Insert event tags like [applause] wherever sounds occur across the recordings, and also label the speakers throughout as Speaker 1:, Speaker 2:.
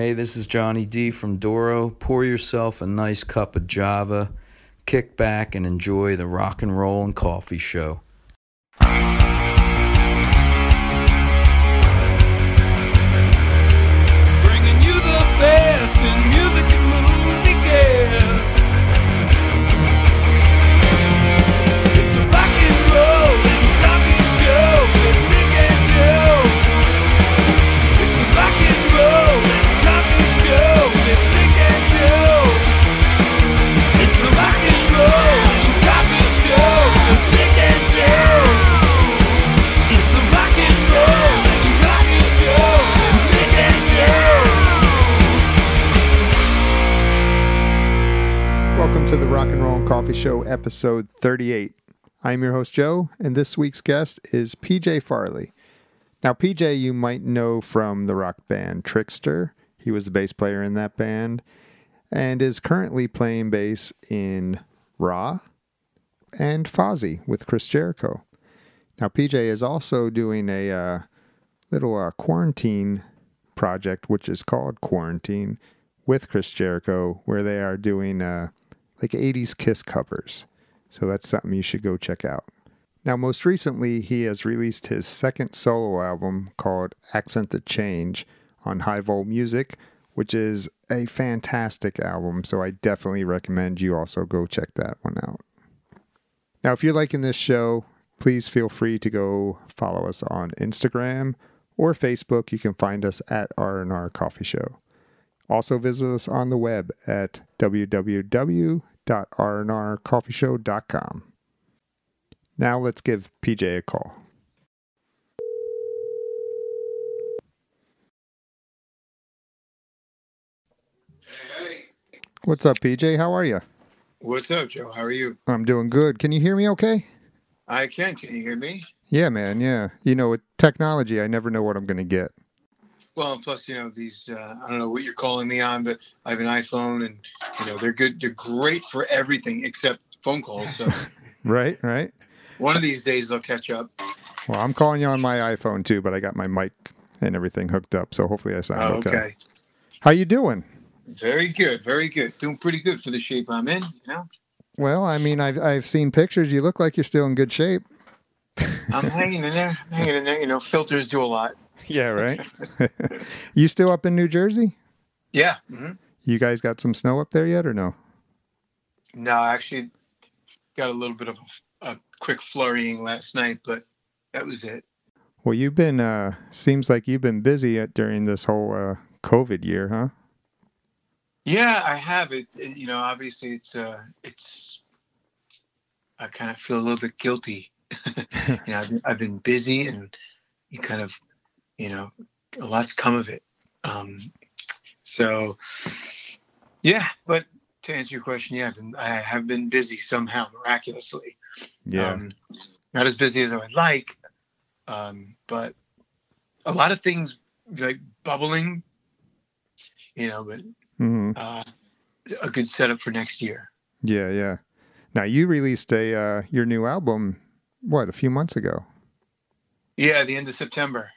Speaker 1: Hey, this is Johnny Dee from Doro. Pour yourself a nice cup of Java, kick back, and enjoy the rock and roll and coffee show.
Speaker 2: Show,
Speaker 3: episode 38. I'm your host, Joe, and this week's guest is PJ Farley. Now, PJ, you might know from the rock band Trixter. He was the bass player in that band and is currently playing bass in Ra and Fozzy with Chris Jericho. Now, PJ is also doing a uh, little uh, quarantine project, which is called Kuarantine, with Chris Jericho, where they are doing uh, like 80s Kiss covers. So that's something you should go check out. Now, most recently, he has released his second solo album called Accent the Change on HighVolMusic, which is a fantastic album. So I definitely recommend you also go check that one out. Now, if you're liking this show, please feel free to go follow us on Instagram or Facebook. You can find us at R&R Coffee Show. Also visit us on the web at www.rnrcoffeeshow.com. Now let's give PJ a call.
Speaker 4: Hey,
Speaker 3: What's up, PJ? How are you?
Speaker 4: what's up, Joe? How are you?
Speaker 3: I'm doing good. Can you hear me okay?
Speaker 4: I can. Can you hear me?
Speaker 3: Yeah, man. Yeah. You know, with technology, I never know what I'm going to get.
Speaker 4: Well, plus, you know, these, uh, I don't know what you're calling me on, but I have an iPhone and, you know, they're good. They're great for everything except phone calls. So [laughs]
Speaker 3: Right? Right?
Speaker 4: one of these days they'll catch up.
Speaker 3: Well, I'm calling you on my iPhone too, but I got my mic and everything hooked up, so hopefully I sound
Speaker 4: Oh,
Speaker 3: okay.
Speaker 4: okay.
Speaker 3: How you doing?
Speaker 4: Very good. Very good. Doing pretty good for the shape I'm in, you know?
Speaker 3: Well, I mean, I've I've seen pictures. You look like you're still in good shape.
Speaker 4: I'm [laughs] hanging in there. I'm hanging in there. You know, filters do a lot.
Speaker 3: Yeah, right. [laughs] you still up in New Jersey?
Speaker 4: Yeah. hmm
Speaker 3: You guys got some snow up there yet, or no?
Speaker 4: No, I actually got a little bit of a, a quick flurrying last night, but that was it.
Speaker 3: Well, you've been. uh Seems like you've been busy at, during this whole uh COVID year, huh?
Speaker 4: Yeah, I have it. it- You know, obviously it's uh it's I kind of feel a little bit guilty. [laughs] you know, I've been, I've been busy and you kind of, you know, a lot's come of it. Um so yeah, but to answer your question, yeah, I've been, I have been busy somehow miraculously.
Speaker 3: Yeah.
Speaker 4: Um, not as busy as I would like, um, but a lot of things like bubbling, you know, but
Speaker 3: hmm
Speaker 4: uh, a good setup for next year.
Speaker 3: Yeah, yeah. Now you released a uh your new album. What a few months ago.
Speaker 4: Yeah, the end of September.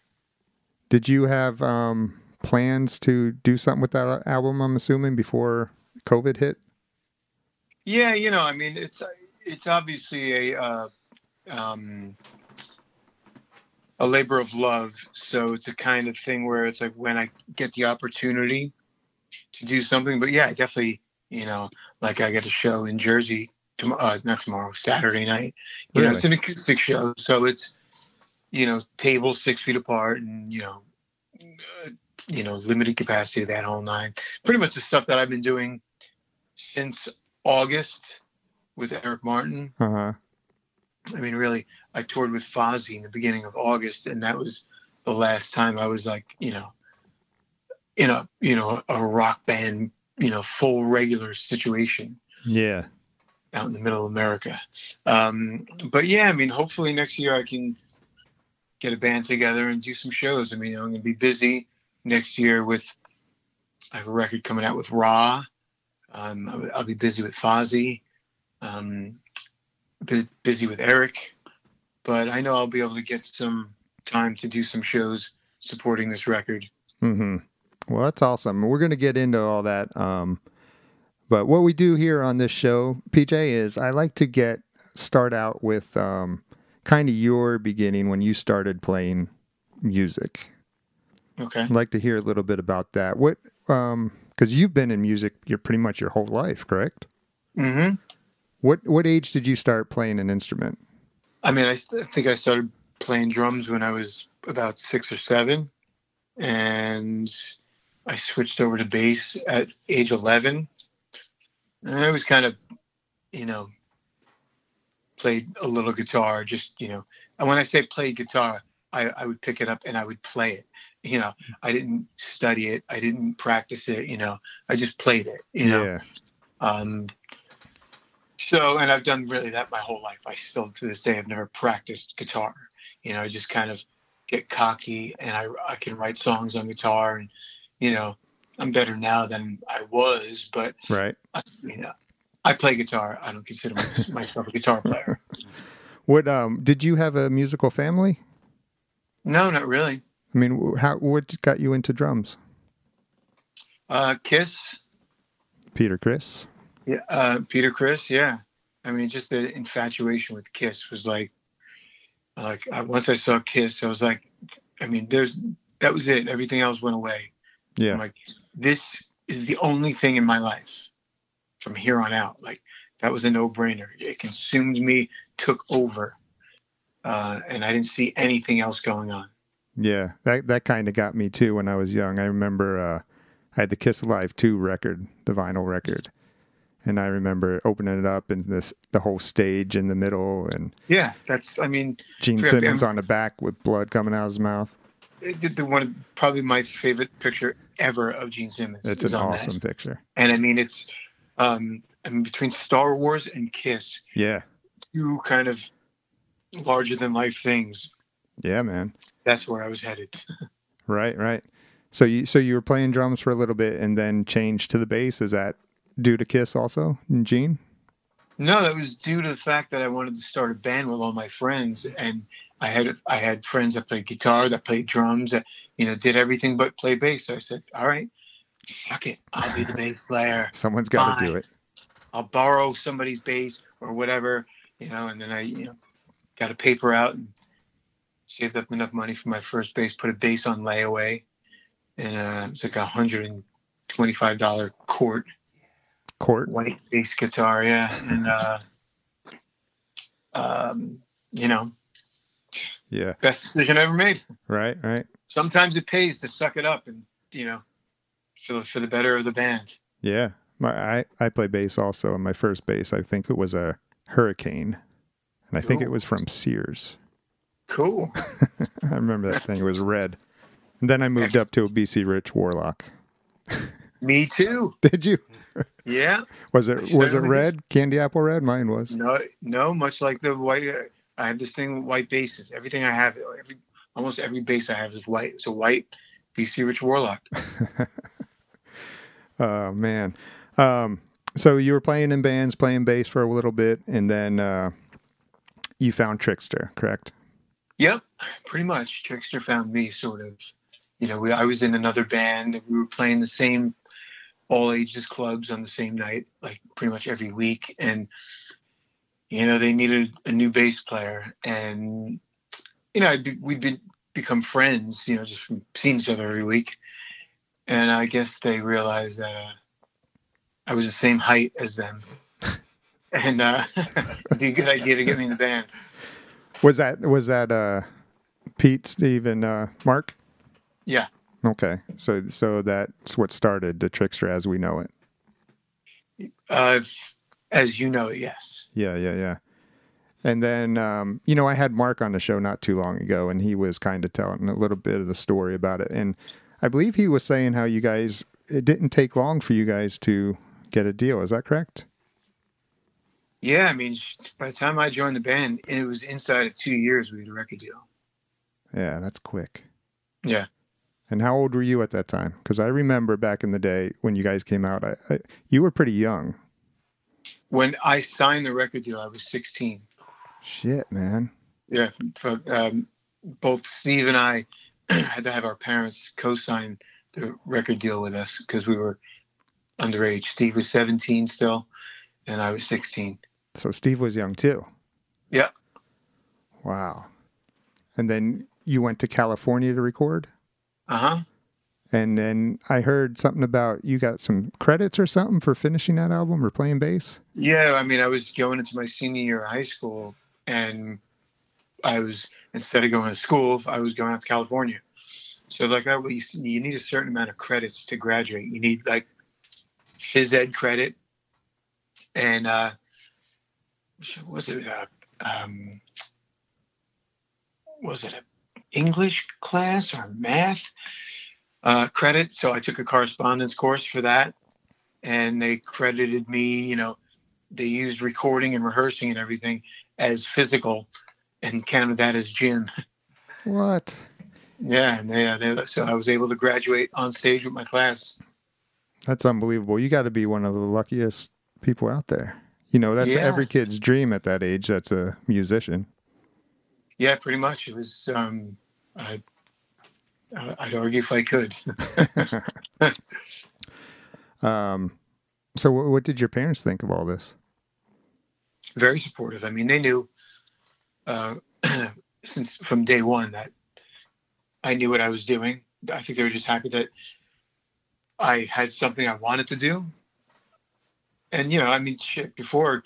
Speaker 3: Did you have um plans to do something with that album? I'm assuming before COVID hit.
Speaker 4: Yeah, you know, I mean, it's it's obviously a uh, um, a labor of love. So it's a kind of thing where it's like when I get the opportunity to do something. But yeah, I definitely, you know, like I got a show in Jersey tomorrow, uh, not tomorrow, Saturday night. You know, it's an acoustic show, so it's you know tables six feet apart, and you know, uh, you know, limited capacity of that whole nine. Pretty much the stuff that I've been doing since August with Eric Martin.
Speaker 3: Uh huh.
Speaker 4: I mean, really, I toured with Fozzy in the beginning of August, and that was the last time I was like, you know, in a you know a rock band, you know, full regular situation
Speaker 3: Yeah.
Speaker 4: out in the middle of America. Um, but yeah, I mean, hopefully next year I can get a band together and do some shows. I mean, I'm going to be busy next year with. I have a record coming out with Ra. Um, I'll, I'll be busy with Fozzy. Um, busy with Eric, but I know I'll be able to get some time to do some shows supporting this record.
Speaker 3: Mm-hmm. Well, that's awesome. We're going to get into all that. Um, but what we do here on this show, PJ, is I like to get start out with um, kind of your beginning when you started playing music.
Speaker 4: Okay.
Speaker 3: I'd like to hear a little bit about that. What, um, because you've been in music, you're pretty much your whole life, correct?
Speaker 4: Mm-hmm.
Speaker 3: What what age did you start playing an instrument?
Speaker 4: I mean, I, I think I started playing drums when I was about six or seven, and I switched over to bass at age 11. And I was kind of, you know, played a little guitar, just, you know, and when I say played guitar, I, I would pick it up and I would play it. You know, I didn't study it, I didn't practice it, you know, I just played it, you know.
Speaker 3: yeah,
Speaker 4: Um, so, and I've done really that my whole life. I still, to this day, have never practiced guitar. You know, I just kind of get cocky and I, I can write songs on guitar and, you know, I'm better now than I was, but,
Speaker 3: right.
Speaker 4: I, you know, I play guitar. I don't consider myself a guitar player. [laughs]
Speaker 3: What um did you have a musical family?
Speaker 4: No, not really.
Speaker 3: I mean, how what got you into drums?
Speaker 4: Uh, Kiss,
Speaker 3: Peter Criss.
Speaker 4: yeah, uh, Peter Criss, yeah. I mean, just the infatuation with Kiss was like, like I, once I saw Kiss, I was like, I mean, there's that was it. Everything else went away.
Speaker 3: Yeah.
Speaker 4: I'm like, this is the only thing in my life from here on out. Like that was a no-brainer. It consumed me, took over, uh, and I didn't see anything else going on.
Speaker 3: Yeah, that that kind of got me too when I was young. I remember uh, I had the Kiss Alive 2 record, the vinyl record. And I remember opening it up and this the whole stage in the middle and
Speaker 4: Yeah, that's. I mean,
Speaker 3: Gene Simmons
Speaker 4: um,
Speaker 3: on the back with blood coming out of his mouth.
Speaker 4: it did the one probably my favorite picture ever of Gene Simmons.
Speaker 3: It's an
Speaker 4: on that.
Speaker 3: awesome picture.
Speaker 4: And I mean, it's. Um, I mean, between Star Wars and Kiss,
Speaker 3: Yeah.
Speaker 4: two kind of larger than life things.
Speaker 3: Yeah, man.
Speaker 4: That's where I was headed. [laughs]
Speaker 3: Right, right. So you so you were playing drums for a little bit and then changed to the bass. Is that due to Kiss also, Gene?
Speaker 4: No, that was due to the fact that I wanted to start a band with all my friends, and I had I had friends that played guitar, that played drums, that you know did everything but play bass. So I said, "All right, fuck it, I'll be the [laughs] bass player.
Speaker 3: Someone's got to do it.
Speaker 4: I'll borrow somebody's bass or whatever, you know." And then I, you know, got a paper out and saved up enough money for my first bass, put a bass on layaway, and uh, it's like a hundred and twenty-five dollar Cort,
Speaker 3: Cort.
Speaker 4: white bass guitar, yeah, and uh, [laughs] um, you know,
Speaker 3: Yeah.
Speaker 4: best decision I ever made.
Speaker 3: Right, right.
Speaker 4: Sometimes it pays to suck it up and you know, for the, for the better of the band.
Speaker 3: Yeah. My I, I play bass also and my first bass I think it was a hurricane. And I think it was from Sears.
Speaker 4: Cool. [laughs]
Speaker 3: I remember that thing. It was red. And then I moved up to a BC Rich Warlock. [laughs]
Speaker 4: Me too.
Speaker 3: Did you?
Speaker 4: Yeah.
Speaker 3: Was it was it
Speaker 4: did.
Speaker 3: red? Candy apple red? Mine was.
Speaker 4: No, no. Much like the white, I have this thing with white bases. Everything I have, every almost every base I have is white. It's a white BC Rich Warlock. [laughs]
Speaker 3: Oh man. Um, so you were playing in bands, playing bass for a little bit, and then uh, you found Trixter, correct?
Speaker 4: Yep, pretty much. Trixter found me, sort of. You know, we, I was in another band. and We were playing the same all ages clubs on the same night, like pretty much every week. And you know, they needed a new bass player, and you know, be, we'd be, become friends. You know, just from seeing each other every week. And I guess they realized that uh, I was the same height as them, [laughs] and uh, [laughs] it'd be a good idea to get me in the band.
Speaker 3: Was that was that uh, Pete, Steve, and uh, Mark?
Speaker 4: Yeah.
Speaker 3: Okay, so so that's what started the Trixter as we know it.
Speaker 4: Uh, as you know, yes.
Speaker 3: Yeah, yeah, yeah. And then, um, you know, I had Mark on the show not too long ago, and he was kind of telling a little bit of the story about it. And I believe he was saying how you guys, it didn't take long for you guys to get a deal. Is that correct?
Speaker 4: Yeah, I mean, by the time I joined the band, it was inside of two years we had a record deal.
Speaker 3: Yeah, that's quick.
Speaker 4: Yeah.
Speaker 3: And how old were you at that time? Because I remember back in the day when you guys came out, I, I, you were pretty young.
Speaker 4: When I signed the record deal, I was 16.
Speaker 3: Shit, man.
Speaker 4: Yeah, but, um, both Steve and I [clears throat] had to have our parents co-sign the record deal with us because we were underage. Steve was 17 still, and I was 16.
Speaker 3: So Steve was young too.
Speaker 4: Yeah.
Speaker 3: Wow. And then you went to California to record?
Speaker 4: Uh huh.
Speaker 3: And then I heard something about you got some credits or something for finishing that album or playing bass.
Speaker 4: Yeah, I mean, I was going into my senior year of high school, and I was instead of going to school, I was going out to California. So like, I, you, you need a certain amount of credits to graduate. You need like phys ed credit, and uh, was it uh, um, was it a English class or math uh, credit? So I took a correspondence course for that, and they credited me. You know, they used recording and rehearsing and everything as physical, and counted that as gin.
Speaker 3: What?
Speaker 4: Yeah, and they, they, so I was able to graduate on stage with my class.
Speaker 3: That's unbelievable. You got to be one of the luckiest people out there. You know, that's
Speaker 4: Yeah.
Speaker 3: every kid's dream at that age that's a musician.
Speaker 4: Yeah, pretty much. It was. Um, I, I'd argue if I could. [laughs]
Speaker 3: Um, so what, what did your parents think of all this?
Speaker 4: very supportive. I mean, they knew uh, [clears throat] since from day one that I knew what I was doing. I think they were just happy that I had something I wanted to do. And you know, I mean, shit. Before,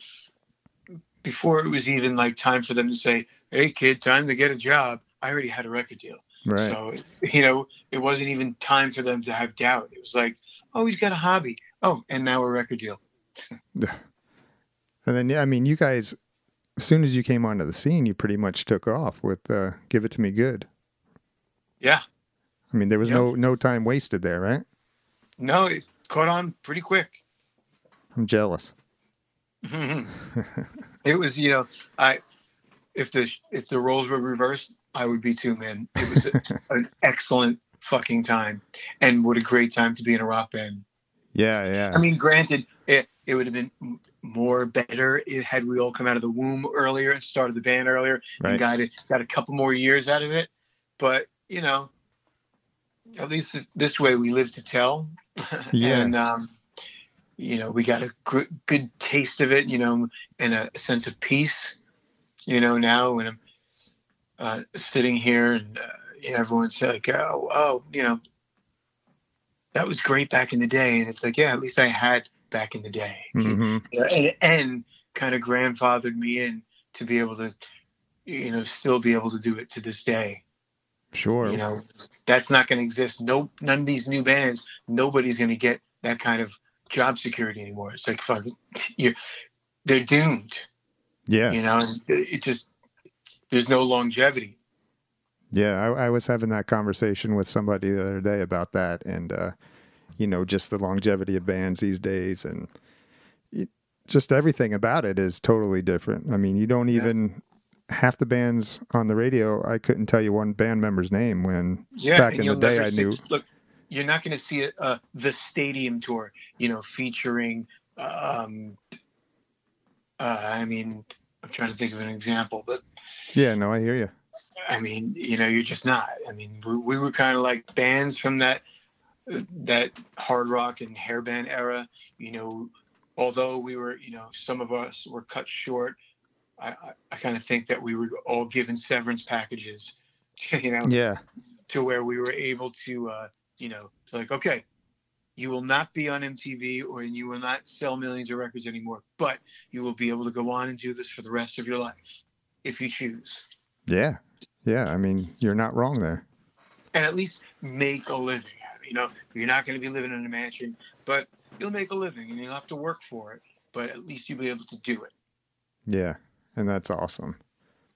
Speaker 4: before it was even like time for them to say, "Hey, kid, time to get a job," I already had a record deal.
Speaker 3: Right.
Speaker 4: So you know, it wasn't even time for them to have doubt. It was like, "Oh, he's got a hobby. Oh, and now a record deal." [laughs]
Speaker 3: And then, yeah, I mean, you guys, as soon as you came onto the scene, you pretty much took off with uh, "Give It to Me Good."
Speaker 4: Yeah.
Speaker 3: I mean, there was
Speaker 4: Yep.
Speaker 3: no no time wasted there, right?
Speaker 4: No, it caught on pretty quick.
Speaker 3: I'm jealous. [laughs]
Speaker 4: it was, you know, I if the if the roles were reversed, I would be too, man. It was a, [laughs] an excellent fucking time, and what a great time to be in a rock band.
Speaker 3: Yeah, yeah.
Speaker 4: I mean, granted, it it would have been more better it, had we all come out of the womb earlier and started the band earlier
Speaker 3: right.
Speaker 4: and got it got a couple more years out of it. But you know, at least this, this way we live to tell. [laughs]
Speaker 3: Yeah.
Speaker 4: and um, you know, we got a gr- good taste of it. You know, and a, sense of peace. You know, now when I'm uh, sitting here and uh, you know, everyone's like, oh, oh, you know, that was great back in the day, and it's like, yeah, at least I had back in the day.
Speaker 3: Hmm
Speaker 4: yeah, and, and kind of grandfathered me in to be able to you know still be able to do it to this day.
Speaker 3: Sure.
Speaker 4: you know that's not going to exist. No none of these new bands nobody's going to get that kind of job security anymore. It's like fuck [laughs] you they're doomed.
Speaker 3: Yeah.
Speaker 4: you know it just there's no longevity.
Speaker 3: Yeah, I, I was having that conversation with somebody the other day about that, and uh, you know, just the longevity of bands these days, and it, just everything about it is totally different. I mean, you don't
Speaker 4: Yeah.
Speaker 3: even half the bands on the radio. I couldn't tell you one band member's name when
Speaker 4: yeah
Speaker 3: Back in the day, I
Speaker 4: see-
Speaker 3: knew-
Speaker 4: look you're not going to see a, uh, the stadium tour you know featuring um uh, i mean i'm trying to think of an example but
Speaker 3: Yeah, no, I hear you.
Speaker 4: I mean, you know, you're just not. I mean, we, we were kind of like bands from that that hard rock and hair band era. You know, although we were, you know, some of us were cut short. I, I, I kind of think that we were all given severance packages, [laughs] you know,
Speaker 3: Yeah,
Speaker 4: to where we were able to, uh, you know, to like, okay, you will not be on MTV or you will not sell millions of records anymore, but you will be able to go on and do this for the rest of your life if you choose.
Speaker 3: yeah, yeah. I mean, you're not wrong there.
Speaker 4: and at least make a living. You know, you're not going to be living in a mansion, but you'll make a living and you'll have to work for it, but at least you'll be able to do it.
Speaker 3: Yeah, and that's awesome.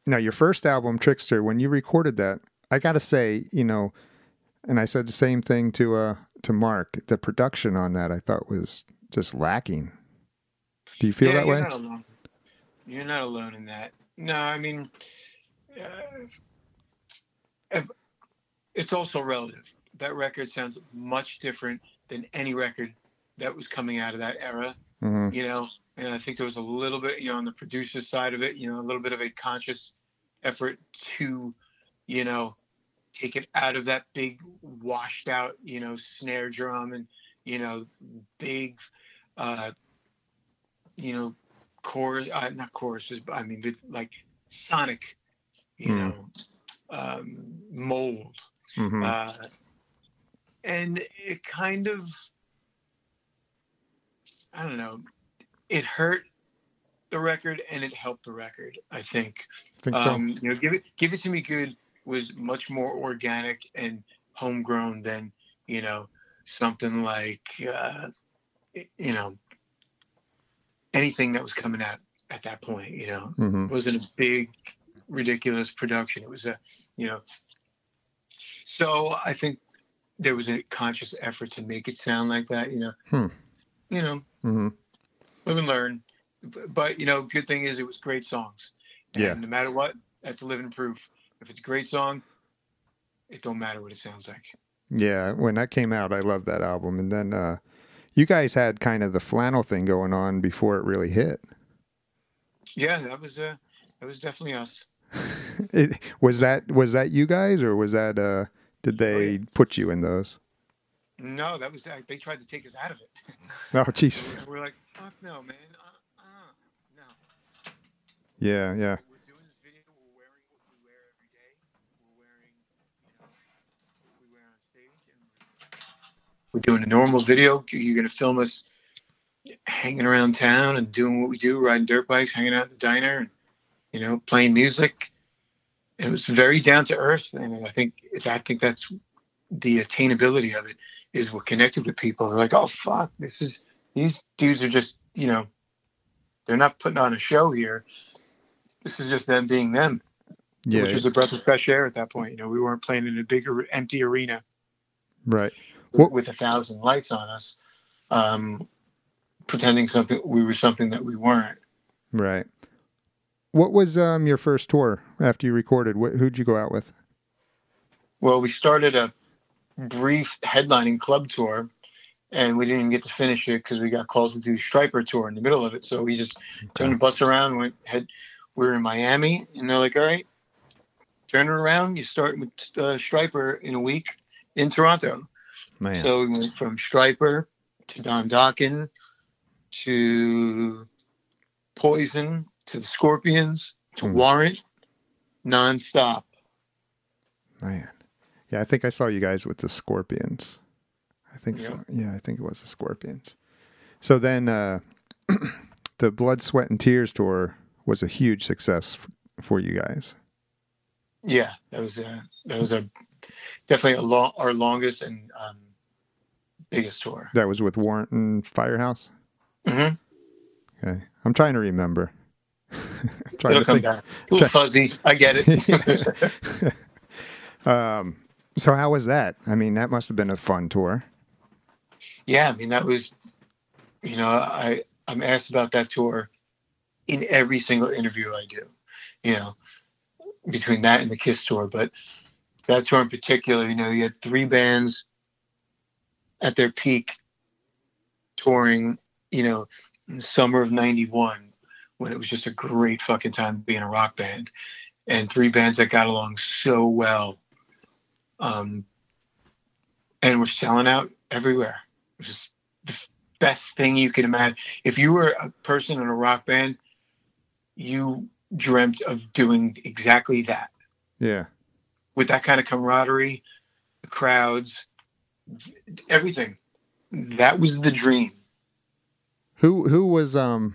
Speaker 3: Now, your first album, Trixter, when you recorded that, I got to say, you know, and I said the same thing to uh to Mark. The production on that I thought was just lacking. Do you feel
Speaker 4: yeah,
Speaker 3: that
Speaker 4: you're
Speaker 3: way?
Speaker 4: not alone. You're not alone in that. No, I mean, uh, it's also relative. That record sounds much different than any record that was coming out of that era.
Speaker 3: hmm
Speaker 4: you know and i think there was a little bit you know on the producer side of it you know a little bit of a conscious effort to you know take it out of that big washed out, you know, snare drum and you know, big, uh, you know, chorus, uh, not choruses, but I mean, with like sonic, you
Speaker 3: Hmm.
Speaker 4: know, um, mold.
Speaker 3: Mhm.
Speaker 4: Uh, and it kind of, I don't know, it hurt the record and it helped the record. I think.
Speaker 3: think so.
Speaker 4: Um, you know, give it, give it to me good was much more organic and homegrown than you know something like uh, you know anything that was coming out at that point. You know,
Speaker 3: hmm
Speaker 4: it wasn't a big ridiculous production it was a you know so i think there was a conscious effort to make it sound like that you know
Speaker 3: Hmm.
Speaker 4: you know
Speaker 3: hmm
Speaker 4: live and learn but you know good thing is it was great songs and
Speaker 3: Yeah.
Speaker 4: no matter what that's a living proof if it's a great song it don't matter what it sounds like
Speaker 3: Yeah, when that came out, I loved that album. And then uh, you guys had kind of the flannel thing going on before it really hit.
Speaker 4: yeah that was uh that was definitely us [laughs]
Speaker 3: It, was that was that you guys, or was that uh, did they
Speaker 4: yeah.
Speaker 3: put you in those?
Speaker 4: no that was they tried to take us out of it [laughs]
Speaker 3: Oh, jeez.
Speaker 4: And we're like fuck no man uh, uh, no
Speaker 3: Yeah, yeah.
Speaker 4: we're doing this video. We're wearing what we wear every day. We're wearing, you know, what we wear on stage, and we're, we're doing a normal video. You're gonna film us hanging around town and doing what we do, riding dirt bikes, hanging out at the diner, and you know, playing music. It was very down to earth, and I think I think that's the attainability of it is we're connected with people. They're like, oh fuck, this is these dudes are just you know, they're not putting on a show here. This is just them being them
Speaker 3: Yeah,
Speaker 4: which was a breath of fresh air at that point. You know, we weren't playing in a big empty arena
Speaker 3: right.
Speaker 4: with, with a thousand lights on us, um, pretending something we were something that we weren't.
Speaker 3: Right. What was um your first tour after you recorded? Wh- who'd you go out with?
Speaker 4: Well, we started a brief headlining club tour, and we didn't even get to finish it because we got called to do Stryper tour in the middle of it. So we just turned the bus around. Went head. We were in Miami, and they're like, "All right, turn it around. You start with uh, Stryper in a week in Toronto."
Speaker 3: Man.
Speaker 4: So we went from Stryper to Don Dokken to Poison to the Scorpions to
Speaker 3: Hmm.
Speaker 4: Warrant nonstop.
Speaker 3: Man. Yeah, I think I saw you guys with the Scorpions. I think so.
Speaker 4: Yeah.
Speaker 3: Yeah, I think it was the Scorpions. So then uh [clears throat] the Blood, Sweat and Tears tour was a huge success f- for you guys.
Speaker 4: Yeah, that was a that was a definitely a long our longest and um, biggest tour.
Speaker 3: That was with Warrant and Firehouse.
Speaker 4: Mm-hmm.
Speaker 3: Okay. I'm trying to remember. [laughs] Trying
Speaker 4: It'll
Speaker 3: to
Speaker 4: come
Speaker 3: think.
Speaker 4: back. A little fuzzy. I get it. [laughs]
Speaker 3: Um so how was that? I mean, that must have been a fun tour.
Speaker 4: yeah, I mean that was, you know, I I'm asked about that tour in every single interview I do. You know, between that and the Kiss tour, but that tour in particular, you know, you had three bands at their peak touring. You know, in the summer of '91 when it was just a great fucking time being a rock band, and three bands that got along so well. Um, and we're selling out everywhere. It was just the best thing you could imagine. If you were a person in a rock band, you dreamt of doing exactly that
Speaker 3: Yeah.
Speaker 4: with that kind of camaraderie, the crowds, everything. That was the dream.
Speaker 3: Who who was um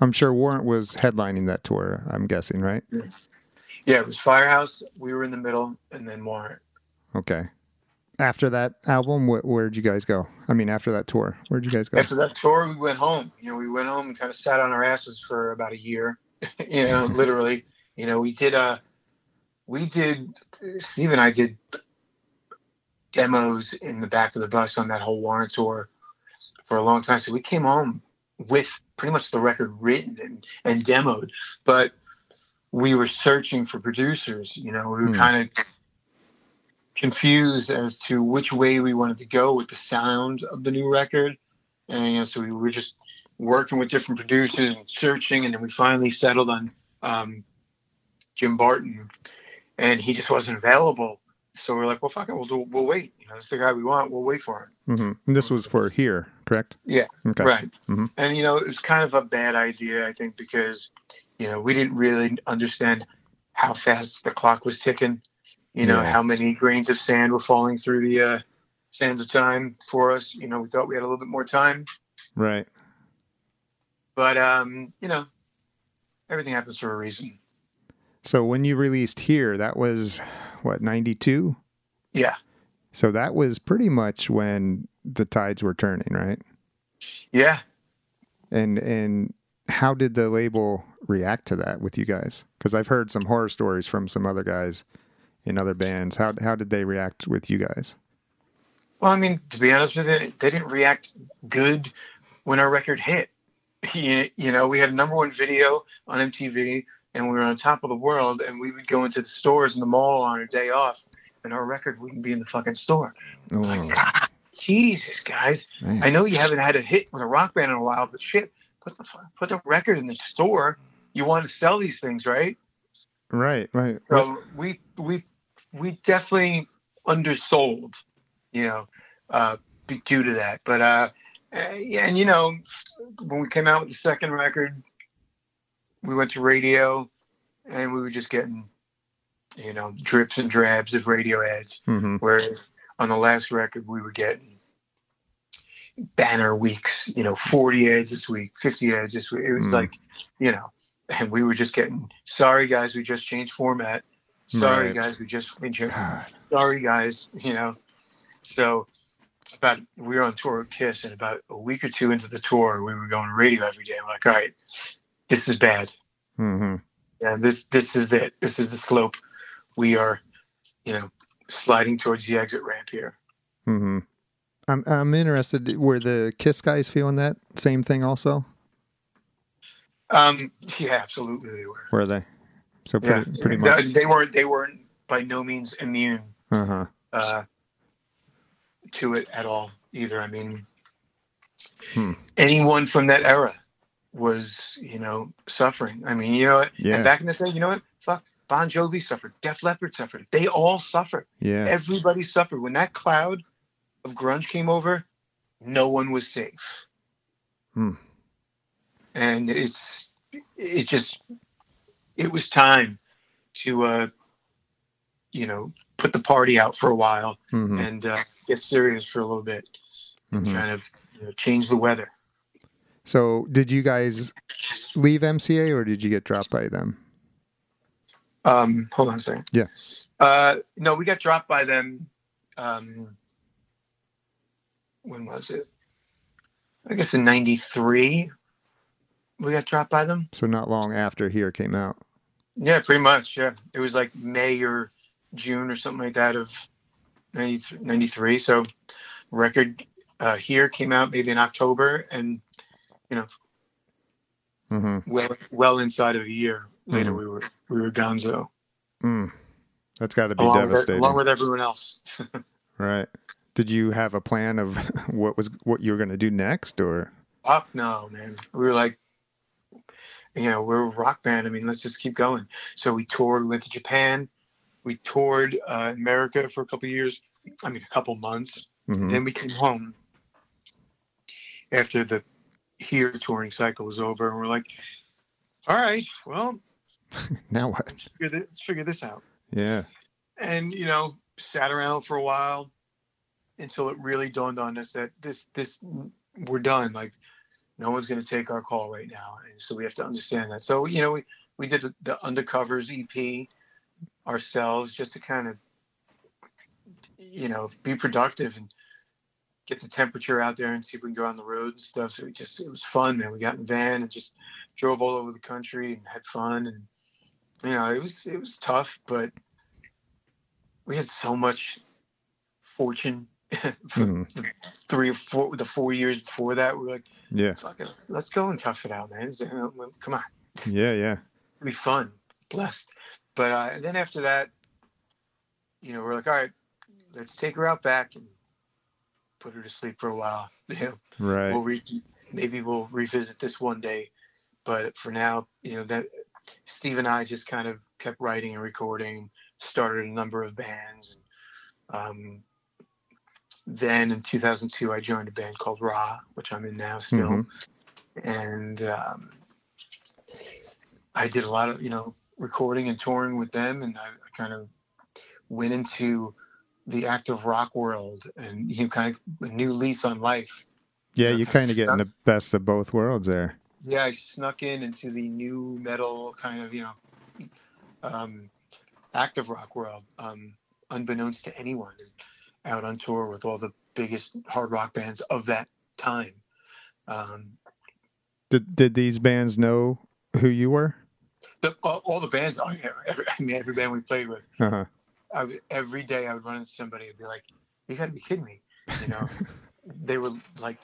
Speaker 3: I'm sure Warrant was headlining that tour, I'm guessing, right?
Speaker 4: Yeah, it was Firehouse. We were in the middle, and then Warrant.
Speaker 3: Okay. After that album, wh- where'd you guys go? I mean, after that tour, where'd you guys go?
Speaker 4: After that tour, we went home. You know, we went home and kind of sat on our asses for about a year. [laughs] you know, [laughs] literally. You know, we did uh we did Steve and I did demos in the back of the bus on that whole Warrant tour for a long time. So we came home with pretty much the record written and, and demoed, but we were searching for producers. You know, we were
Speaker 3: Hmm.
Speaker 4: kind of confused as to which way we wanted to go with the sound of the new record. And you know, so we were just working with different producers and searching, and then we finally settled on um, Jim Barton, and he just wasn't available so we're like, well, fuck it, we'll do, we'll wait. You know, it's the guy we want. We'll wait for him.
Speaker 3: Hmm And this was for Hear, correct?
Speaker 4: Yeah,
Speaker 3: Okay.
Speaker 4: Right.
Speaker 3: Mhm.
Speaker 4: And you know, it was kind of a bad idea, I think, because you know we didn't really understand how fast the clock was ticking. You know,
Speaker 3: Yeah.
Speaker 4: how many grains of sand were falling through the uh, sands of time for us. You know, we thought we had a little bit more time,
Speaker 3: Right.
Speaker 4: but um, you know, everything happens for a reason.
Speaker 3: So when you released Hear, that was what ninety two.
Speaker 4: Yeah.
Speaker 3: So that was pretty much when the tides were turning, right?
Speaker 4: Yeah.
Speaker 3: And and how did the label react to that with you guys? Because I've heard some horror stories from some other guys in other bands. How how did they react with you guys?
Speaker 4: Well, I mean, to be honest with you, they didn't react good when our record hit. [laughs] You, you know, we had a number one video on MTV, and we were on top of the world, and we would go into the stores in the mall on a day off, and our record wouldn't be in the fucking store.
Speaker 3: Oh,
Speaker 4: Like, God, Jesus, guys!
Speaker 3: man.
Speaker 4: I know you haven't had a hit with a rock band in a while, but shit, put the put the record in the store. You want to sell these things, right?
Speaker 3: right, right.
Speaker 4: So we we we definitely undersold, you know, uh, due to that. But uh, uh, yeah, and you know, when we came out with the second record, we went to radio, and we were just getting, you know, drips and drabs of radio ads.
Speaker 3: hmm
Speaker 4: Whereas on the last record, we were getting banner weeks, you know, 40 ads this week, 50 ads this week. It was
Speaker 3: Mm.
Speaker 4: like, you know, and we were just getting, sorry guys, we just changed format. Sorry
Speaker 3: Right.
Speaker 4: guys, we just,
Speaker 3: God.
Speaker 4: sorry guys, you know. So about we were on tour with Kiss, and about a week or two into the tour, we were going to radio every day. I'm like, all right, this is bad.
Speaker 3: hmm
Speaker 4: Yeah, this this is it. This is the slope. We are, you know, sliding towards the exit ramp here.
Speaker 3: hmm I'm I'm interested. Were the Kiss guys feeling that same thing also?
Speaker 4: Um, yeah, absolutely they were.
Speaker 3: Were they? So
Speaker 4: Yeah,
Speaker 3: pretty pretty
Speaker 4: They-
Speaker 3: much.
Speaker 4: They weren't. They weren't by no means immune
Speaker 3: Uh huh.
Speaker 4: uh, to it at all either. I mean,
Speaker 3: Hmm.
Speaker 4: anyone from that era was, you know, suffering. I mean, you know what?
Speaker 3: Yeah.
Speaker 4: And back in the day, you know what? Fuck, Bon Jovi suffered. Def Leppard suffered. They all suffered.
Speaker 3: Yeah.
Speaker 4: Everybody suffered. When that cloud of grunge came over, no one was safe.
Speaker 3: Hmm.
Speaker 4: And it's it just it was time to uh you know put the party out for a while
Speaker 3: hmm
Speaker 4: and uh, get serious for a little bit
Speaker 3: hmm
Speaker 4: kind of you know, change the weather
Speaker 3: So did you guys leave MCA or did you get dropped by them?
Speaker 4: Um hold on a second
Speaker 3: Yeah.
Speaker 4: uh no we got dropped by them um when was it i guess in 93 we got dropped by them
Speaker 3: So not long after Hear came out.
Speaker 4: Yeah, pretty much. Yeah, it was like May or June or something like that of 93. 93. So, record uh, Hear came out maybe in October, and
Speaker 3: you know mm-hmm.
Speaker 4: well, well inside of a year later,
Speaker 3: Mhm.
Speaker 4: we were we were Gonzo,
Speaker 3: Mm. That's got to be
Speaker 4: along with,
Speaker 3: devastating,
Speaker 4: along with everyone else. [laughs]
Speaker 3: right? Did you have a plan of [laughs] what was what you were going to do next, or?
Speaker 4: Fuck no, man. We were like, you know, we're a rock band. I mean, let's just keep going. So we toured. We went to Japan. We toured uh, America for a couple years. I mean, a couple months.
Speaker 3: Mhm.
Speaker 4: Then we came home after the Hear touring cycle was over, and we're like, "All right, well, [laughs]
Speaker 3: Now what?
Speaker 4: let's figure this, let's figure this out."
Speaker 3: Yeah.
Speaker 4: And you know, sat around for a while until it really dawned on us that this this we're done. Like, no one's going to take our call right now, and so we have to understand that. So you know, we we did the, the Undercovers EP ourselves just to kind of you know be productive and get the temperature out there and see if we can go on the road and stuff. So we just it was fun, man. We got in the van and just drove all over the country and had fun and you know it was it was tough, but we had so much fortune [laughs] for
Speaker 3: Mhm.
Speaker 4: three or four the four years before that. We were like,
Speaker 3: Yeah.
Speaker 4: fuck it, let's, let's go and tough it out, man. Uh, Come on, [laughs]
Speaker 3: Yeah. Yeah.
Speaker 4: it'll be fun, blessed. But uh, and then after that, you know, we're like, all right, let's take her out back and put her to sleep for a while. [laughs] You know,
Speaker 3: Right.
Speaker 4: we'll re- maybe we'll revisit this one day, but for now, you know that Steve and I just kind of kept writing and recording, started a number of bands, and Um, then in 2002, I joined a band called Ra, which I'm in now still,
Speaker 3: Mhm.
Speaker 4: and um, I did a lot of you know recording and touring with them, and I, I kind of went into the active rock world and you know, kind of a new lease on life.
Speaker 3: Yeah,
Speaker 4: Yeah,
Speaker 3: you
Speaker 4: kinda
Speaker 3: kind of getting the best of both worlds there.
Speaker 4: Yeah, I snuck in into the new metal kind of you know um, active rock world, um, unbeknownst to anyone, and out on tour with all the biggest hard rock bands of that time. Um,
Speaker 3: Did did these bands know who you were?
Speaker 4: the, all, all the bands, oh, yeah, every, I mean, every band we played with,
Speaker 3: Uh huh.
Speaker 4: I every day I would run into somebody and be like, "You got to be kidding me!" You know, [laughs] they were like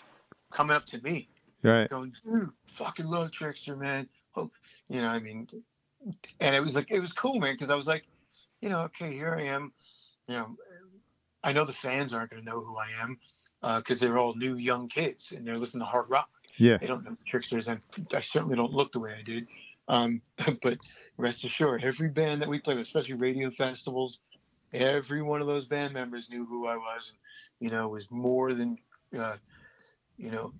Speaker 4: coming up to me,
Speaker 3: Right.
Speaker 4: going, "Dude, fucking love Trixter, man." Oh, you know, I mean, and it was like it was cool, man, because I was like, you know, okay, here I am. You know, I know the fans aren't going to know who I am because they're all new young kids and they're listening to hard rock.
Speaker 3: Yeah.
Speaker 4: They don't know the Trixters, and I certainly don't look the way I did. Um, [laughs] but rest assured, every band that we play with, especially radio festivals, every one of those band members knew who I was, and you know, was more than, uh, you know,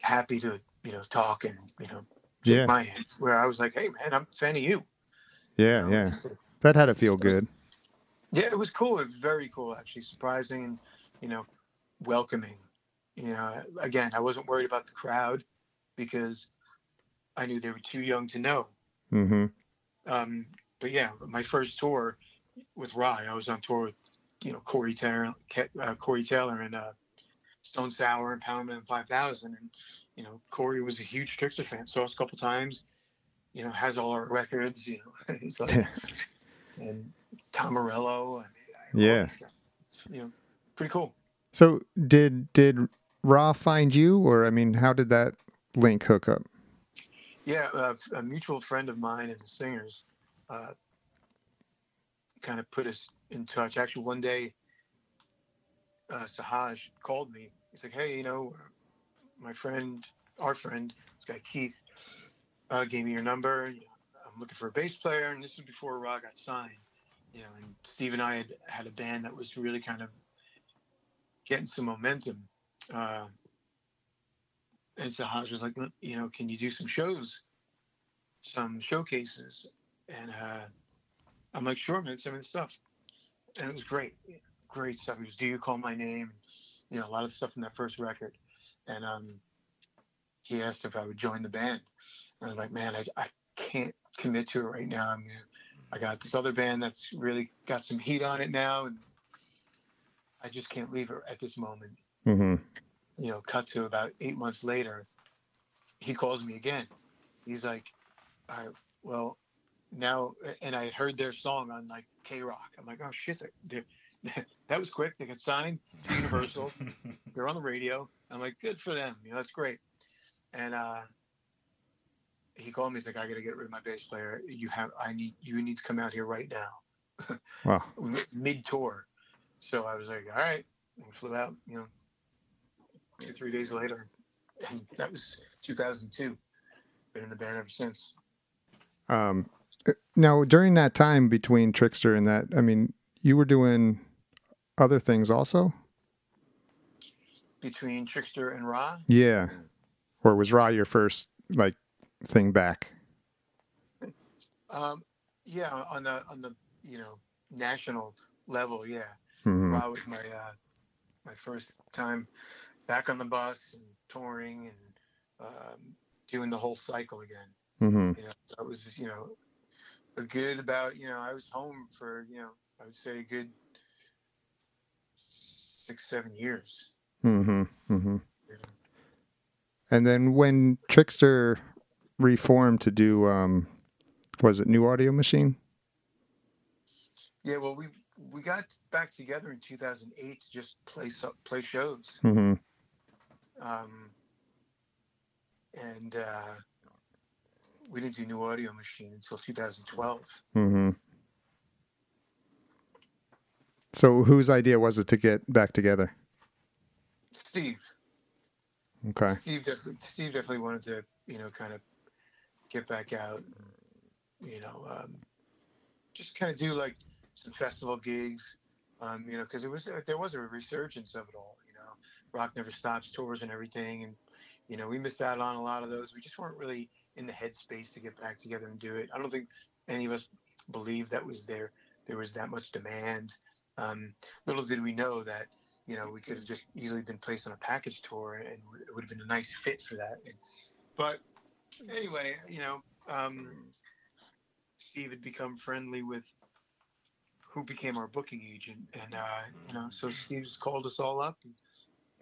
Speaker 4: happy to you know talk and you know
Speaker 3: Yeah.
Speaker 4: my hand. Where I was like, hey man, I'm a fan of you.
Speaker 3: Yeah.
Speaker 4: you know?
Speaker 3: Yeah.
Speaker 4: So,
Speaker 3: That had to feel good.
Speaker 4: yeah, it was cool. It was very cool, actually, surprising and you know, welcoming. You know, again, I wasn't worried about the crowd because I knew they were too young to know.
Speaker 3: Mm-hmm.
Speaker 4: Um, but yeah, my first tour with Rye, I was on tour with you know Corey Taylor, uh, Corey Taylor, and uh, Stone Sour and Powerman 5000, and you know Corey was a huge Trixter fan. Saw us a couple times. You know, has all our records. You know, [laughs] he's like, [laughs] and Tom Morello. I mean, I-
Speaker 3: Yeah.
Speaker 4: these guys. It's, you know, pretty cool.
Speaker 3: So did did Ra find you, or I mean, how did that link hook up?
Speaker 4: Yeah, uh, a mutual friend of mine and the singers uh, kind of put us in touch. Actually, one day, uh, Sahaj called me. He's like, "Hey, you know, my friend, our friend, this guy Keith, uh, gave me your number. You know, I'm looking for a bass player, and this was before Ra got signed. You know, and Steve and I had had a band that was really kind of getting some momentum." Uh, and Sahaj was like, you know, can you do some shows, some showcases? And uh, I'm like, sure, man, send me the stuff. And it was great, great stuff. It was Do You Call My Name? You know, a lot of stuff from that first record. And um, he asked if I would join the band. And I was like, man, I, I can't commit to it right now. I mean, I got this other band that's really got some heat on it now, and I just can't leave it at this moment
Speaker 3: Mm-hmm.
Speaker 4: you know, cut to about eight months later, he calls me again. He's like, All right, well, now, and I had heard their song on like K Rock. I'm like, oh shit, they're, they're, [laughs] that was quick. They got signed to Universal. [laughs] they're on the radio. I'm like, good for them. You know, that's great. And uh, he called me. He's like, I got to get rid of my bass player. You have, I need, you need to come out here right now, [laughs]
Speaker 3: Wow.
Speaker 4: mid tour. So I was like, all right. And we flew out, you know, two, three days later. And that was 2002. Been in the band ever since.
Speaker 3: Um, now during that time between Trixter and that, I mean, you were doing other things also.
Speaker 4: Between Trixter and Ra,
Speaker 3: Yeah. Or was Ra your first like thing back?
Speaker 4: um, yeah, on the on the you know national level, yeah.
Speaker 3: hmm
Speaker 4: Ra was my uh, my first time back on the bus and touring and um, doing the whole cycle again.
Speaker 3: hmm
Speaker 4: You know, that was you know a good about you know I was home for you know I would say a good six seven years.
Speaker 3: Hmm hmm
Speaker 4: You know.
Speaker 3: And then when Trixter reformed to do, um, was it New Audio Machine?
Speaker 4: Yeah, well we we got back together in 2008 to just play play shows.
Speaker 3: hmm
Speaker 4: um, and uh, we didn't do New Audio Machine until 2012.
Speaker 3: hmm So whose idea was it to get back together?
Speaker 4: Steve,
Speaker 3: Okay.
Speaker 4: Steve definitely, Steve definitely wanted to, you know, kind of get back out, and, you know, um, just kind of do like some festival gigs, Um, you know, because it was there was a resurgence of it all. You know, Rock Never Stops tours and everything, and you know we missed out on a lot of those. We just weren't really in the headspace to get back together and do it. I don't think any of us believed that was there. There was that much demand. Um, little did we know that you know we could have just easily been placed on a package tour, and it would have been a nice fit for that. And, but anyway, you know, um, Steve had become friendly with who became our booking agent, and uh, you know, so Steve just called us all up and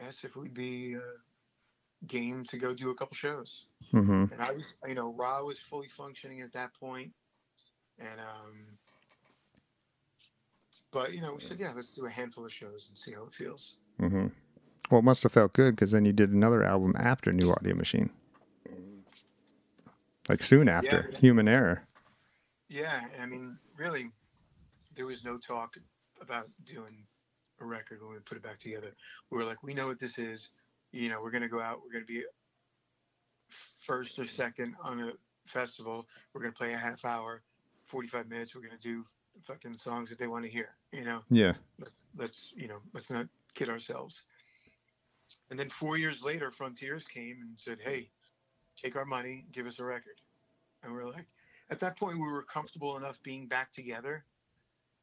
Speaker 4: asked if we'd be uh, game to go do a couple shows.
Speaker 3: hmm
Speaker 4: And I was, you know, Ra was fully functioning at that point, and um, but you know, we said, yeah, let's do a handful of shows and see how it feels.
Speaker 3: Mm-hmm. Well, it must have felt good because then you did another album after New Audio Machine, like soon after
Speaker 4: Yeah.
Speaker 3: Human Error.
Speaker 4: Yeah, I mean, really, there was no talk about doing a record when we put it back together. We were like, we know what this is. You know, we're gonna go out. We're gonna be first or second on a festival. We're gonna play a half hour, forty-five minutes. We're gonna do fucking songs that they want to hear. You know,
Speaker 3: Yeah.
Speaker 4: let's, let's you know, let's not kid ourselves. And then four years later, Frontiers came and said, "Hey, take our money, give us a record." And we're like, at that point, we were comfortable enough being back together,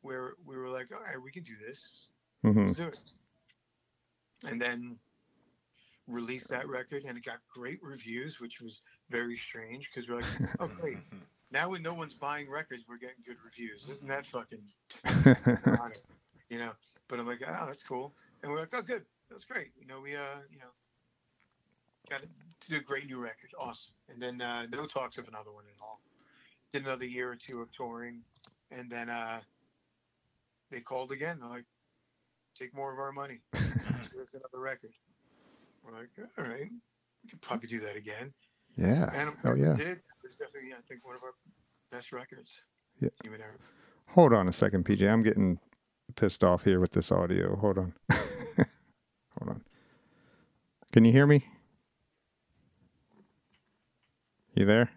Speaker 4: where we were like, "All right, we can do this.
Speaker 3: hmm
Speaker 4: Let's do it." And then released that record, and it got great reviews, which was very strange because we're like, [laughs] "Oh, great! Now when no one's buying records, we're getting good reviews. Isn't that fucking [laughs] you know. But I'm like, oh, that's cool. And we're like, oh, good. That's great. You know, we, uh, you know, got to do a great new record. Awesome. And then uh, no talks of another one at all. Did another year or two of touring. And then uh, they called again. They're like, take more of our money. [laughs] Us another record. We're like, all right. We could probably do that again.
Speaker 3: Yeah. Oh, yeah.
Speaker 4: did. It was definitely, I think, one of our best records.
Speaker 3: Yeah.
Speaker 4: Human Error.
Speaker 3: Hold on a second, PJ. I'm getting pissed off here with this audio. Hold on. [laughs] Hold on. Can you hear me? You there?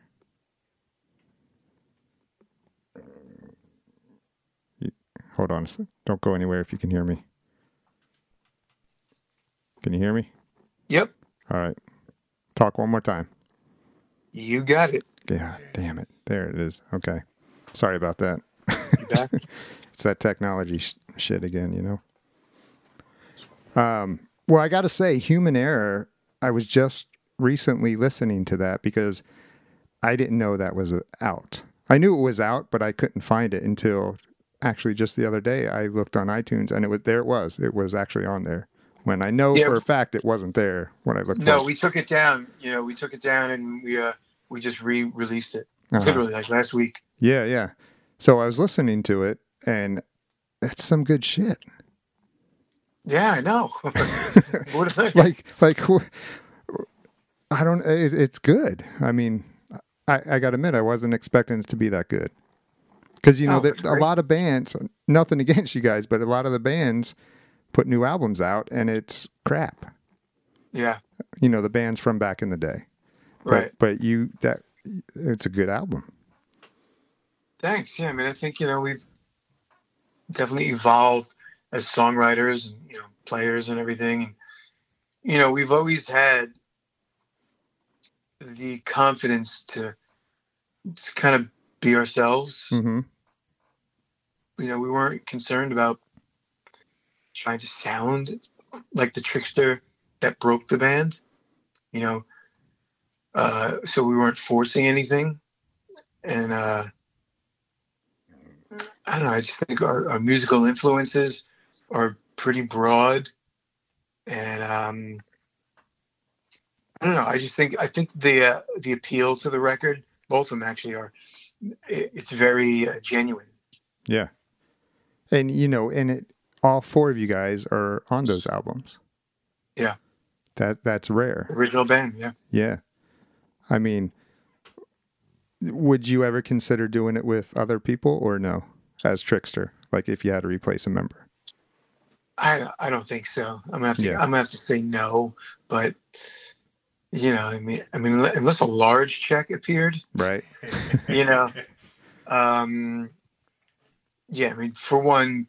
Speaker 3: You, hold on. Don't go anywhere if you can hear me. Can you hear me?
Speaker 4: Yep.
Speaker 3: All right. Talk one more time.
Speaker 4: You got it.
Speaker 3: Yeah, damn it. There it is. Okay. Sorry about that. [laughs] It's that technology sh- shit again, you know. Um, well, I got to say, human error. I was just recently listening to that because I didn't know that was uh, out. I knew it was out, but I couldn't find it until actually just the other day. I looked on iTunes and it was there. It was. It was actually on there. When I know
Speaker 4: Yeah.
Speaker 3: for a fact it wasn't there when I looked.
Speaker 4: No, we took it down. You know, we took it down and we uh we just re-released it
Speaker 3: it. Uh-huh.
Speaker 4: literally like last week.
Speaker 3: Yeah, yeah. So I was listening to it, and that's some good shit.
Speaker 4: Yeah, I know. [laughs] [laughs]
Speaker 3: like like I don't. It's, it's good. I mean, I I got to admit, I wasn't expecting it to be that good. Because you know,
Speaker 4: Oh,
Speaker 3: there, a lot of bands. Nothing [laughs] against you guys, but a lot of the bands put new albums out, and it's crap.
Speaker 4: yeah,
Speaker 3: You know, the bands from back in the day. But,
Speaker 4: right.
Speaker 3: But you that it's a good album.
Speaker 4: Thanks. Yeah, I mean, I think you know we've definitely evolved as songwriters and you know players and everything, and you know we've always had the confidence to to kind of be ourselves.
Speaker 3: hmm
Speaker 4: you know, we weren't concerned about trying to sound like the Trixter that broke the band, you know. Uh, so we weren't forcing anything, and uh, I don't know. I just think our, our musical influences are pretty broad, and um, I don't know. I just think I think the uh, the appeal to the record, both of them actually are. It, it's very uh, genuine.
Speaker 3: Yeah. And you know, and it all four of you guys are on those albums.
Speaker 4: Yeah.
Speaker 3: That that's rare.
Speaker 4: Original band, yeah.
Speaker 3: Yeah. I mean, would you ever consider doing it with other people or no? As Trixter, like if you had to replace a member.
Speaker 4: I I don't think so. I'm gonna have to
Speaker 3: Yeah.
Speaker 4: I'm gonna have to say no, but you know, I mean, I mean, unless a large check appeared,
Speaker 3: Right.
Speaker 4: you know, um, yeah, I mean, for one,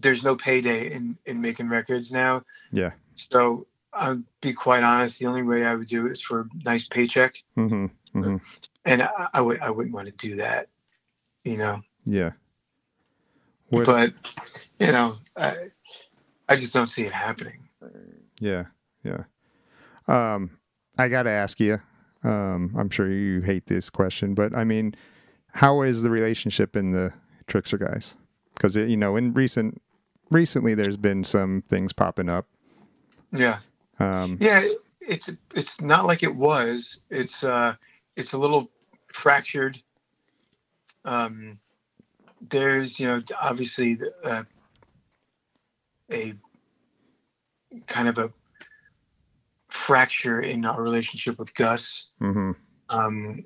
Speaker 4: there's no payday in in making records now.
Speaker 3: Yeah.
Speaker 4: So I'll be quite honest. The only way I would do it is for a nice paycheck,
Speaker 3: Mm-hmm. hmm
Speaker 4: and I, I would I wouldn't want to do that, you know.
Speaker 3: Yeah. What,
Speaker 4: But you know, I I just don't see it happening.
Speaker 3: yeah. Yeah. Um, I got to ask you. Um, I'm sure you hate this question, but I mean, how is the relationship in the Trixter guys? Because you know, in recent recently, there's been some things popping up.
Speaker 4: Yeah.
Speaker 3: Um,
Speaker 4: Yeah, it's it's not like it was. It's uh it's a little fractured. Um there's, you know, obviously the, uh, a kind of a fracture in our relationship with Gus
Speaker 3: hmm
Speaker 4: um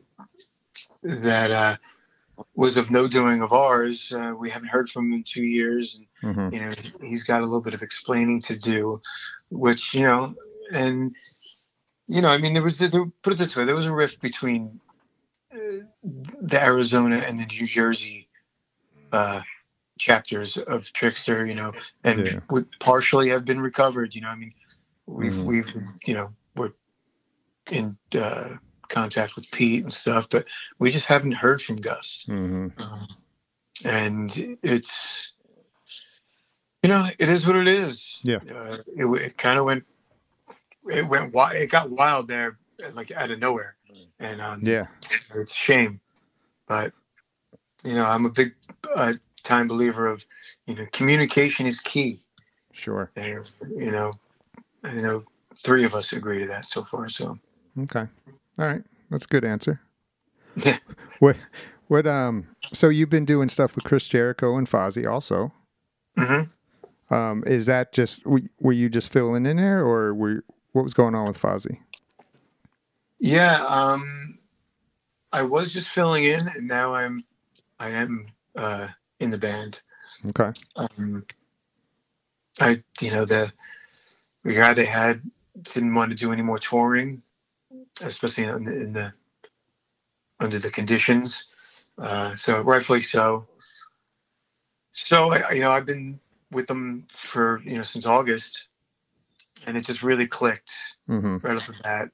Speaker 4: that uh was of no doing of ours. Uh, we haven't heard from him in two years, and
Speaker 3: hmm
Speaker 4: you know he's got a little bit of explaining to do which you know and you know i mean there was there, put it this way there was a rift between uh, the arizona and the new jersey uh chapters of Trixter you know and
Speaker 3: Yeah.
Speaker 4: would partially have been recovered you know i mean we've
Speaker 3: Mhm.
Speaker 4: we've you know we're in uh contact with pete and stuff but we just haven't heard from gus.
Speaker 3: Hmm
Speaker 4: um, and it's you know it is what it is.
Speaker 3: Yeah.
Speaker 4: uh, it, it kind of went it went wild it got wild there like out of nowhere. And um
Speaker 3: Yeah.
Speaker 4: it's a shame. But you know i'm a big uh, time believer of you know communication is key.
Speaker 3: Sure.
Speaker 4: and you know you know three of us agree to that so far so.
Speaker 3: Okay. All right. That's a good answer.
Speaker 4: Yeah. [laughs]
Speaker 3: What? What? Um. So you've been doing stuff with Chris Jericho and Fozzy also.
Speaker 4: hmm
Speaker 3: Um. Is that just were were you just filling in there, or were what was going on with Fozzy?
Speaker 4: Yeah, um, I was just filling in, and now I'm, I am uh, in the band.
Speaker 3: Okay.
Speaker 4: Um, I, you know, the the guy they had didn't want to do any more touring, especially in the, in the under the conditions. Uh, so rightfully so. So I, you know, I've been with them for you know since August, and it just really clicked
Speaker 3: Mm-hmm.
Speaker 4: right off the bat.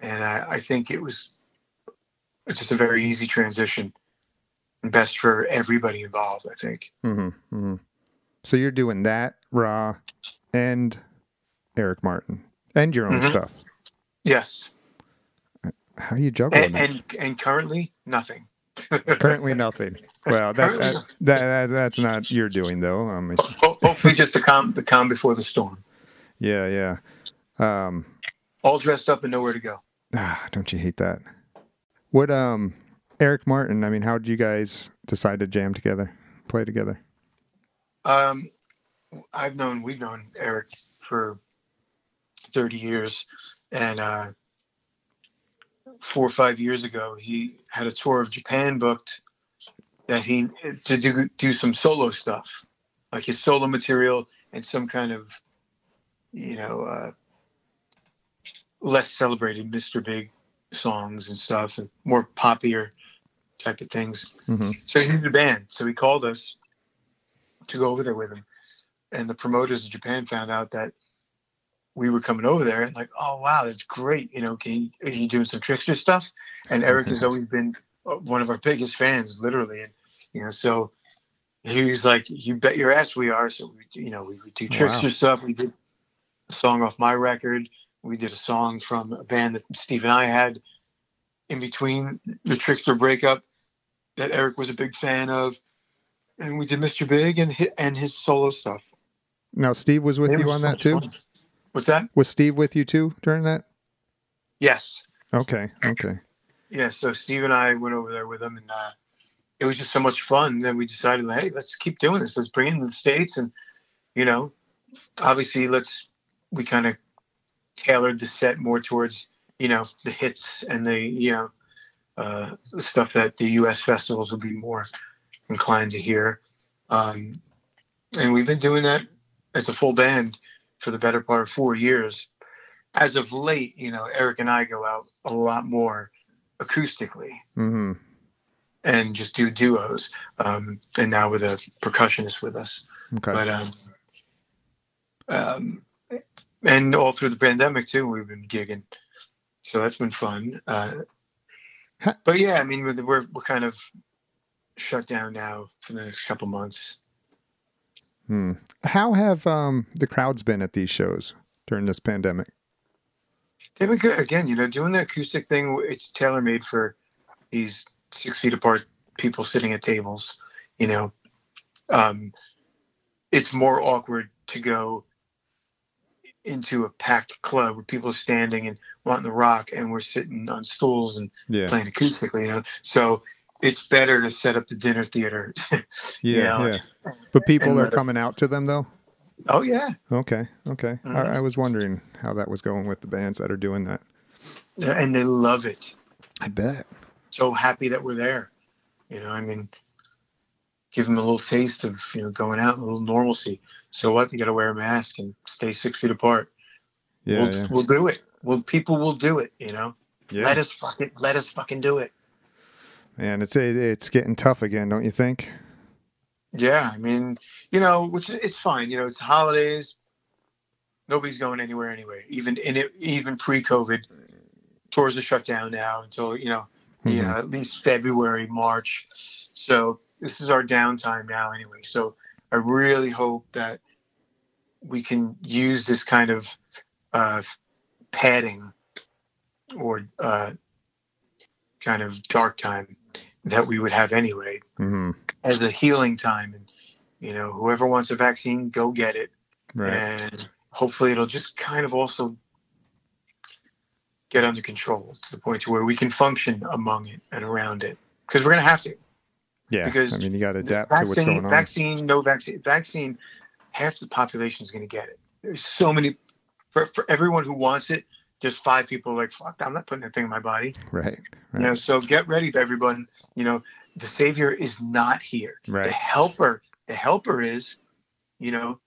Speaker 4: And I, I think it was just a very easy transition and best for everybody involved, I think.
Speaker 3: Mm-hmm. Mm-hmm. So you're doing that Ra, and Eric Martin, and your own
Speaker 4: Mhm.
Speaker 3: stuff.
Speaker 4: Yes.
Speaker 3: How you juggling
Speaker 4: And, and, and currently, nothing.
Speaker 3: Currently nothing. [laughs] Well, that, that, that, that that's not your doing though. I mean,
Speaker 4: Hopefully, just the calm, the calm before the storm.
Speaker 3: yeah, yeah. Um.
Speaker 4: All dressed up and nowhere to go.
Speaker 3: Ah, don't you hate that? What um Eric Martin, I mean, how did you guys decide to jam together, play together?
Speaker 4: Um, I've known, we've known Eric for 30 years. And uh, four or five years ago, he had a tour of Japan booked that he to do do some solo stuff, like his solo material and some kind of, you know, uh, less celebrated Mr. Big songs and stuff, and more poppier type of things.
Speaker 3: Mm-hmm.
Speaker 4: So he needed a band. So he called us to go over there with him. And the promoters in Japan found out that we were coming over there and like, oh wow, that's great. You know, can you, are you doing some Trixter stuff? And [laughs] Eric has always been uh, one of our biggest fans, literally. And you know, so he was like, you bet your ass we are. So we, you know, we would do
Speaker 3: Wow.
Speaker 4: Trixter stuff. We did a song off my record. We did a song from a band that Steve and I had in between the Trixter breakup that Eric was a big fan of, and we did Mr. Big and his, and his solo stuff.
Speaker 3: Now Steve was with
Speaker 4: It
Speaker 3: you
Speaker 4: was
Speaker 3: on
Speaker 4: so
Speaker 3: that too?
Speaker 4: fun. What's that?
Speaker 3: Was Steve with you too during that?
Speaker 4: Yes.
Speaker 3: Okay, okay.
Speaker 4: Yeah. So Steve and I went over there with him, and uh, it was just so much fun. Then we decided, hey, let's keep doing this. Let's bring in the states, and you know, obviously, let's. We kind of tailored the set more towards you know the hits and the you know uh, the stuff that the U.S. festivals would be more inclined to hear. Um, and we've been doing that as a full band for the better part of four years. As of late, you know, Eric and I go out a lot more acoustically
Speaker 3: Mm-hmm.
Speaker 4: and just do duos. Um, and now with a percussionist with us.
Speaker 3: Okay.
Speaker 4: But um, um, and all through the pandemic too, we've been gigging, so that's been fun. Uh, but yeah, I mean, we're we're we're kind of shut down now for the next couple months.
Speaker 3: Hmm. How have um, the crowds been at these shows during this pandemic?
Speaker 4: They've been good. Again, you know, doing the acoustic thing, it's tailor made for these six feet apart people sitting at tables. You know, um, it's more awkward to go into a packed club where people are standing and wanting to rock, and we're sitting on stools and
Speaker 3: Yeah.
Speaker 4: playing acoustically. You know, so it's better to set up the dinner theater. [laughs]
Speaker 3: Yeah.
Speaker 4: know,
Speaker 3: Yeah. But people are coming out to them though.
Speaker 4: oh yeah,
Speaker 3: Okay. Okay.
Speaker 4: Mhm.
Speaker 3: I, I was wondering how that was going with the bands that are doing that.
Speaker 4: and they love it.
Speaker 3: I bet.
Speaker 4: so happy that we're there. You know, I mean, give them a little taste of you know going out, a little normalcy. So what? You got to wear a mask and stay six feet apart.
Speaker 3: Yeah.
Speaker 4: we'll,
Speaker 3: yeah.
Speaker 4: we'll do it. Well, people will do it. You know,
Speaker 3: yeah.
Speaker 4: let us fucking let us fucking do it.
Speaker 3: Man, it's it, it's getting tough again, don't you think?
Speaker 4: Yeah, I mean, you know, which it's fine. You know, it's holidays. Nobody's going anywhere anyway. Even in it, even pre-COVID, tours are shut down now until you know, you
Speaker 3: Mhm.
Speaker 4: know, at least February, March. So this is our downtime now anyway. So I really hope that we can use this kind of uh, padding or uh, kind of dark time that we would have anyway
Speaker 3: hmm
Speaker 4: as a healing time and you know whoever wants a vaccine go get it
Speaker 3: Right.
Speaker 4: and hopefully it'll just kind of also get under control to the point to where we can function among it and around it because we're going to have to
Speaker 3: Yeah.
Speaker 4: because
Speaker 3: I mean, you got to adapt to what's
Speaker 4: vaccine
Speaker 3: going on.
Speaker 4: vaccine no vaccine vaccine half the population is going to get it there's so many for, for everyone who wants it there's five people like fuck i'm not putting that thing in my body
Speaker 3: Right.
Speaker 4: you know so get ready everyone you know the savior is not here
Speaker 3: Right.
Speaker 4: the helper the helper is you know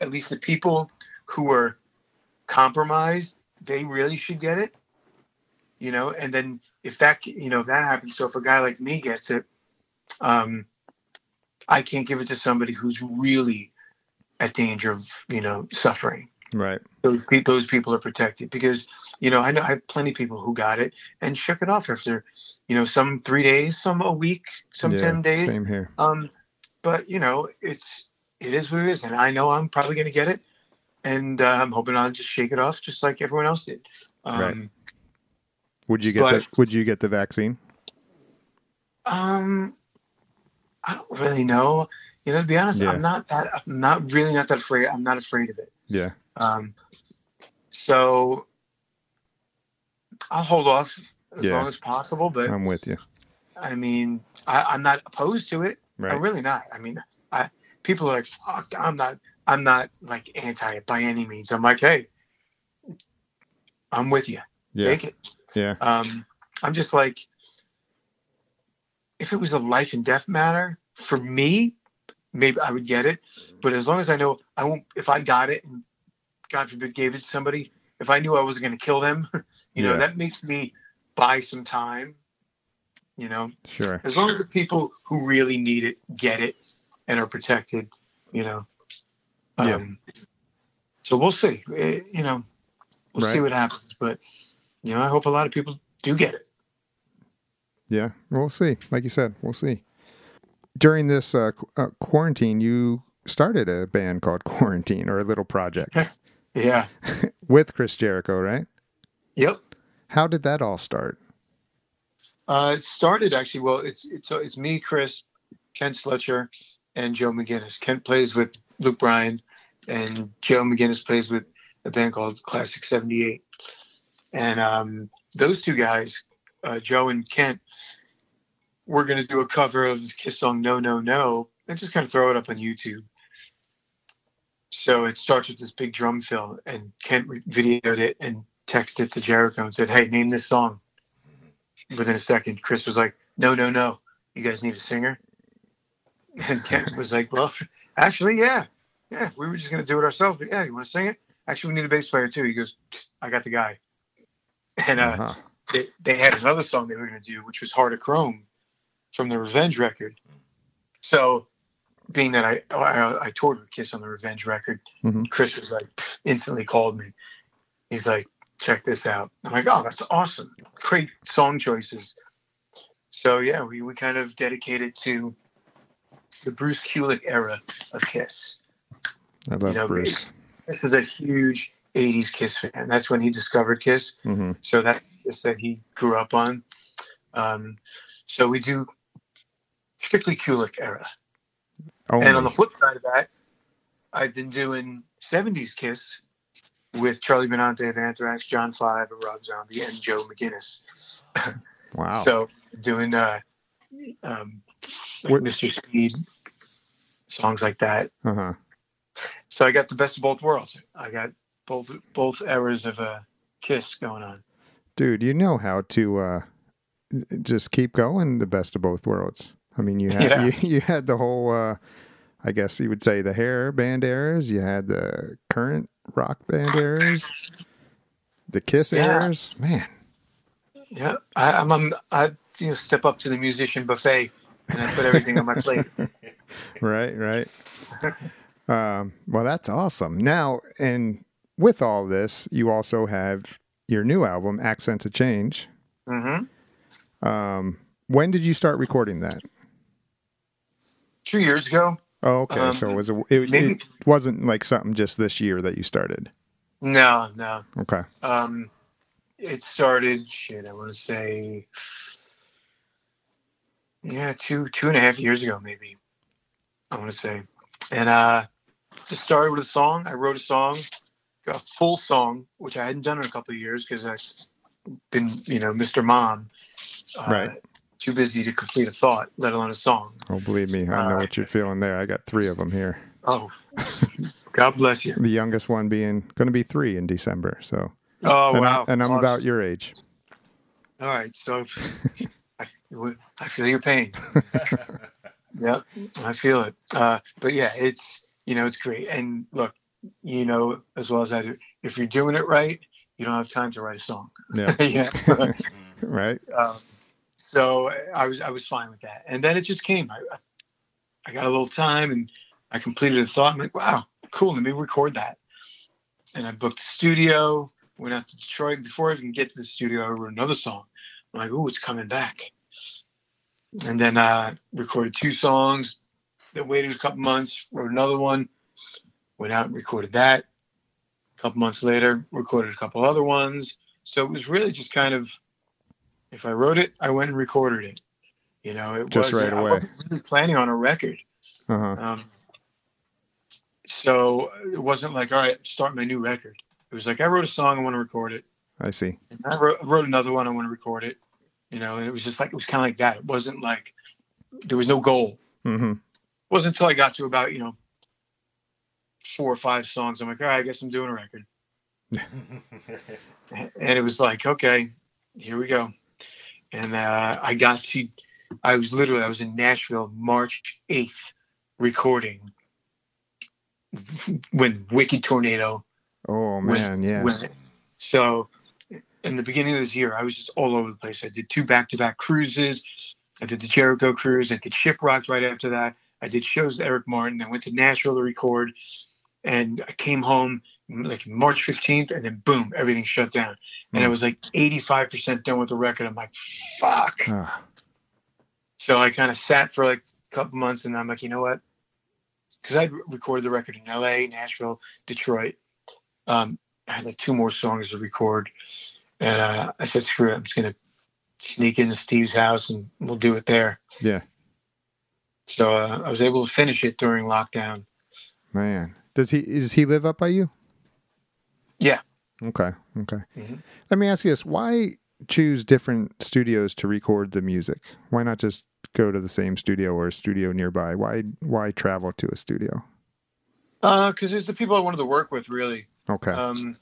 Speaker 4: at least the people who are compromised they really should get it you know and then if that you know if that happens so if a guy like me gets it um i can't give it to somebody who's really at danger of you know suffering
Speaker 3: Right.
Speaker 4: those people those people are protected because you know I know I have plenty of people who got it and shook it off after you know some three days some a week some
Speaker 3: yeah.
Speaker 4: 10 days
Speaker 3: Same here.
Speaker 4: um but you know it's it is what it is and I know I'm probably going to get it and uh, I'm hoping I'll just shake it off just like everyone else did um
Speaker 3: Right. Would you get
Speaker 4: but-
Speaker 3: the Would you get the vaccine?
Speaker 4: um I don't really know you know to be honest
Speaker 3: Yeah.
Speaker 4: I'm not that I'm not really not that afraid I'm not afraid of it
Speaker 3: Yeah.
Speaker 4: Um, so I'll hold off as
Speaker 3: Yeah.
Speaker 4: long as possible, but
Speaker 3: I'm with you.
Speaker 4: I mean, I, I'm not opposed to it.
Speaker 3: Right.
Speaker 4: I'm really not. I mean, I people are like, "Fuck," I'm not. I'm not like anti it by any means. I'm like, hey, I'm with you.
Speaker 3: Yeah.
Speaker 4: Take it.
Speaker 3: Yeah.
Speaker 4: Um, I'm just like, if it was a life and death matter for me, maybe I would get it. But as long as I know I won't, if I got it and God forbid gave it to somebody, if I knew I wasn't going to kill them, [laughs] you know,
Speaker 3: Yeah.
Speaker 4: that makes me buy some time. You know,
Speaker 3: Sure.
Speaker 4: as long as the people who really need it get it and are protected, you know.
Speaker 3: Yeah.
Speaker 4: Um, So we'll see. Eh, You know, we'll see what happens. But you know, I hope a lot of people do get it.
Speaker 3: Yeah. We'll see. Like you said, we'll see. During this uh, qu- uh, quarantine, you started a band called [laughs] Kuarantine or a little project [laughs]
Speaker 4: Yeah. [laughs]
Speaker 3: with Chris Jericho, right?
Speaker 4: Yep.
Speaker 3: How did that all start?
Speaker 4: Uh, it started actually. Well, it's it's so it's me, Chris, Kent Slucher, and Joe McGinnis. Kent plays with Luke Bryan, and Joe McGinnis plays with a band called Classic '78. And um, those two guys, uh, Joe and Kent, we're going to do a cover of the Kiss song "No No No" and just kind of throw it up on YouTube. So it starts with this big drum fill, and Kent videoed it and texted it to Jericho and said, "Hey, name this song." Within a second, Chris was like, "No, no, no, you guys need a singer." And Kent was like, "Well, actually, yeah, yeah, we were just gonna do it ourselves. But yeah, you want to sing it? Actually, we need a bass player too." He goes, "I got the guy." And uh,
Speaker 3: Uh-huh.
Speaker 4: they, they had another song they were going to do, which was Heart of Chrome from the Revenge record. So being that I, I I toured with Kiss on the Revenge record,
Speaker 3: Mhm.
Speaker 4: Chris was like instantly called me. He's like, check this out. I'm like, oh, that's awesome. Great song choices. So yeah, we, we kind of dedicated to the Bruce Kulick era of Kiss.
Speaker 3: I love
Speaker 4: know,
Speaker 3: Bruce.
Speaker 4: This is a huge 80s Kiss fan. That's when he discovered Kiss.
Speaker 3: hmm
Speaker 4: So that Kiss that he grew up on. Um, so we do strictly Kulick era.
Speaker 3: Only.
Speaker 4: And on the flip side of that, I've been doing 70s Kiss with Charlie Benante of Anthrax, John Five of Rob Zombie, and Joe McGinnis. [laughs]
Speaker 3: wow.
Speaker 4: So doing uh, um, like
Speaker 3: What-
Speaker 4: Mr. Speed, songs like that.
Speaker 3: uh huh.
Speaker 4: So I got the best of both worlds. I got both both eras of uh, Kiss going on.
Speaker 3: Dude, you know how to uh, just keep going the best of both worlds. I mean, you [laughs] had
Speaker 4: Yeah.
Speaker 3: you, you had the whole, uh, I guess you would say the hair band eras. You had the current rock band eras, the Kiss
Speaker 4: Yeah.
Speaker 3: eras. Man,
Speaker 4: Yeah, I, I'm, I'm I you know step up to the musician buffet and I put everything on my plate. [laughs]
Speaker 3: right, right. [laughs] um, well, that's awesome. Now, and with all this, you also have your new album, Accent the Change.
Speaker 4: hmm
Speaker 3: Um, when did you start recording that?
Speaker 4: Two years ago.
Speaker 3: Oh, okay.
Speaker 4: Um,
Speaker 3: so it was a, it,
Speaker 4: maybe-
Speaker 3: it wasn't like something just this year that you started.
Speaker 4: No, no.
Speaker 3: Okay.
Speaker 4: Um, it started. Shit, I want to say. Yeah, two two and a half years ago, maybe. I want to say, and uh, just started with a song. I wrote a song, a full song, which I hadn't done in a couple of years because I've been, you know, Mr. Mom. Uh,
Speaker 3: Right.
Speaker 4: Too busy to complete a thought, let alone a song.
Speaker 3: Oh, believe me, I know
Speaker 4: Uh,
Speaker 3: what you're feeling there. I got three of them here.
Speaker 4: Oh, [laughs] God bless you.
Speaker 3: The youngest one being going to be three in December. So,
Speaker 4: Oh
Speaker 3: and,
Speaker 4: wow!
Speaker 3: I, and I'm
Speaker 4: Awesome.
Speaker 3: about your age.
Speaker 4: All right, so I, I feel your pain. [laughs] yep, I feel it. Uh, but yeah, it's you know it's great. And look, you know as well as I do, if you're doing it right, you don't have time to write a song.
Speaker 3: Yeah. [laughs]
Speaker 4: yeah.
Speaker 3: Right.
Speaker 4: um, so I was I was fine with that. And then it just came. I I got a little time and I completed a thought. I'm like, wow, cool. Let me record that. And I booked the studio. Went out to Detroit. Before I even get to the studio, I wrote another song. I'm like, oh, it's coming back. And then uh, recorded two songs. Then waited a couple months. Wrote another one. Went out and recorded that. A couple months later, recorded a couple other ones. So it was really just kind of, if I wrote it, I went and recorded it. You know, it
Speaker 3: Just
Speaker 4: was
Speaker 3: right
Speaker 4: I wasn't really planning on a record.
Speaker 3: Uh huh.
Speaker 4: Um, so it wasn't like, all right, start my new record. It was like I wrote a song, I want to record it.
Speaker 3: I see.
Speaker 4: And I wrote, wrote another one, I want to record it. You know, and it was just like it was kind of like that. It wasn't like there was no goal.
Speaker 3: hmm
Speaker 4: It wasn't until I got to about you know four or five songs. I'm like, all right, I guess I'm doing a record. [laughs] and it was like, okay, here we go. And uh, I got to, I was literally, I was in Nashville March 8th recording when Wicked Tornado
Speaker 3: Oh man, yeah.
Speaker 4: went. So in the beginning of this year, I was just all over the place. I did two back to back cruises. I did the Jericho cruise. I did Shiprocked right after that. I did shows with Eric Martin. I went to Nashville to record. And I came home like March 15th, and then boom, everything shut down. And I
Speaker 3: Hmm.
Speaker 4: was like 85% done with the record. I'm like, fuck. So I kind of sat for like a couple months, and I'm like, you know what? Because I'd recorded the record in LA, Nashville, Detroit. Um, I had like two more songs to record, and uh, I said, screw it, I'm just gonna sneak into Steve's house and we'll do it there.
Speaker 3: yeah,
Speaker 4: So uh, I was able to finish it during lockdown.
Speaker 3: man. Does he does he live up by you?
Speaker 4: Yeah.
Speaker 3: Okay. Okay.
Speaker 4: Mhm.
Speaker 3: Let me ask you this: Why choose different studios to record the music? Why not just go to the same studio or a studio nearby? Why why travel to a studio?
Speaker 4: Because it's the people I wanted to work with, really.
Speaker 3: Okay.
Speaker 4: Um,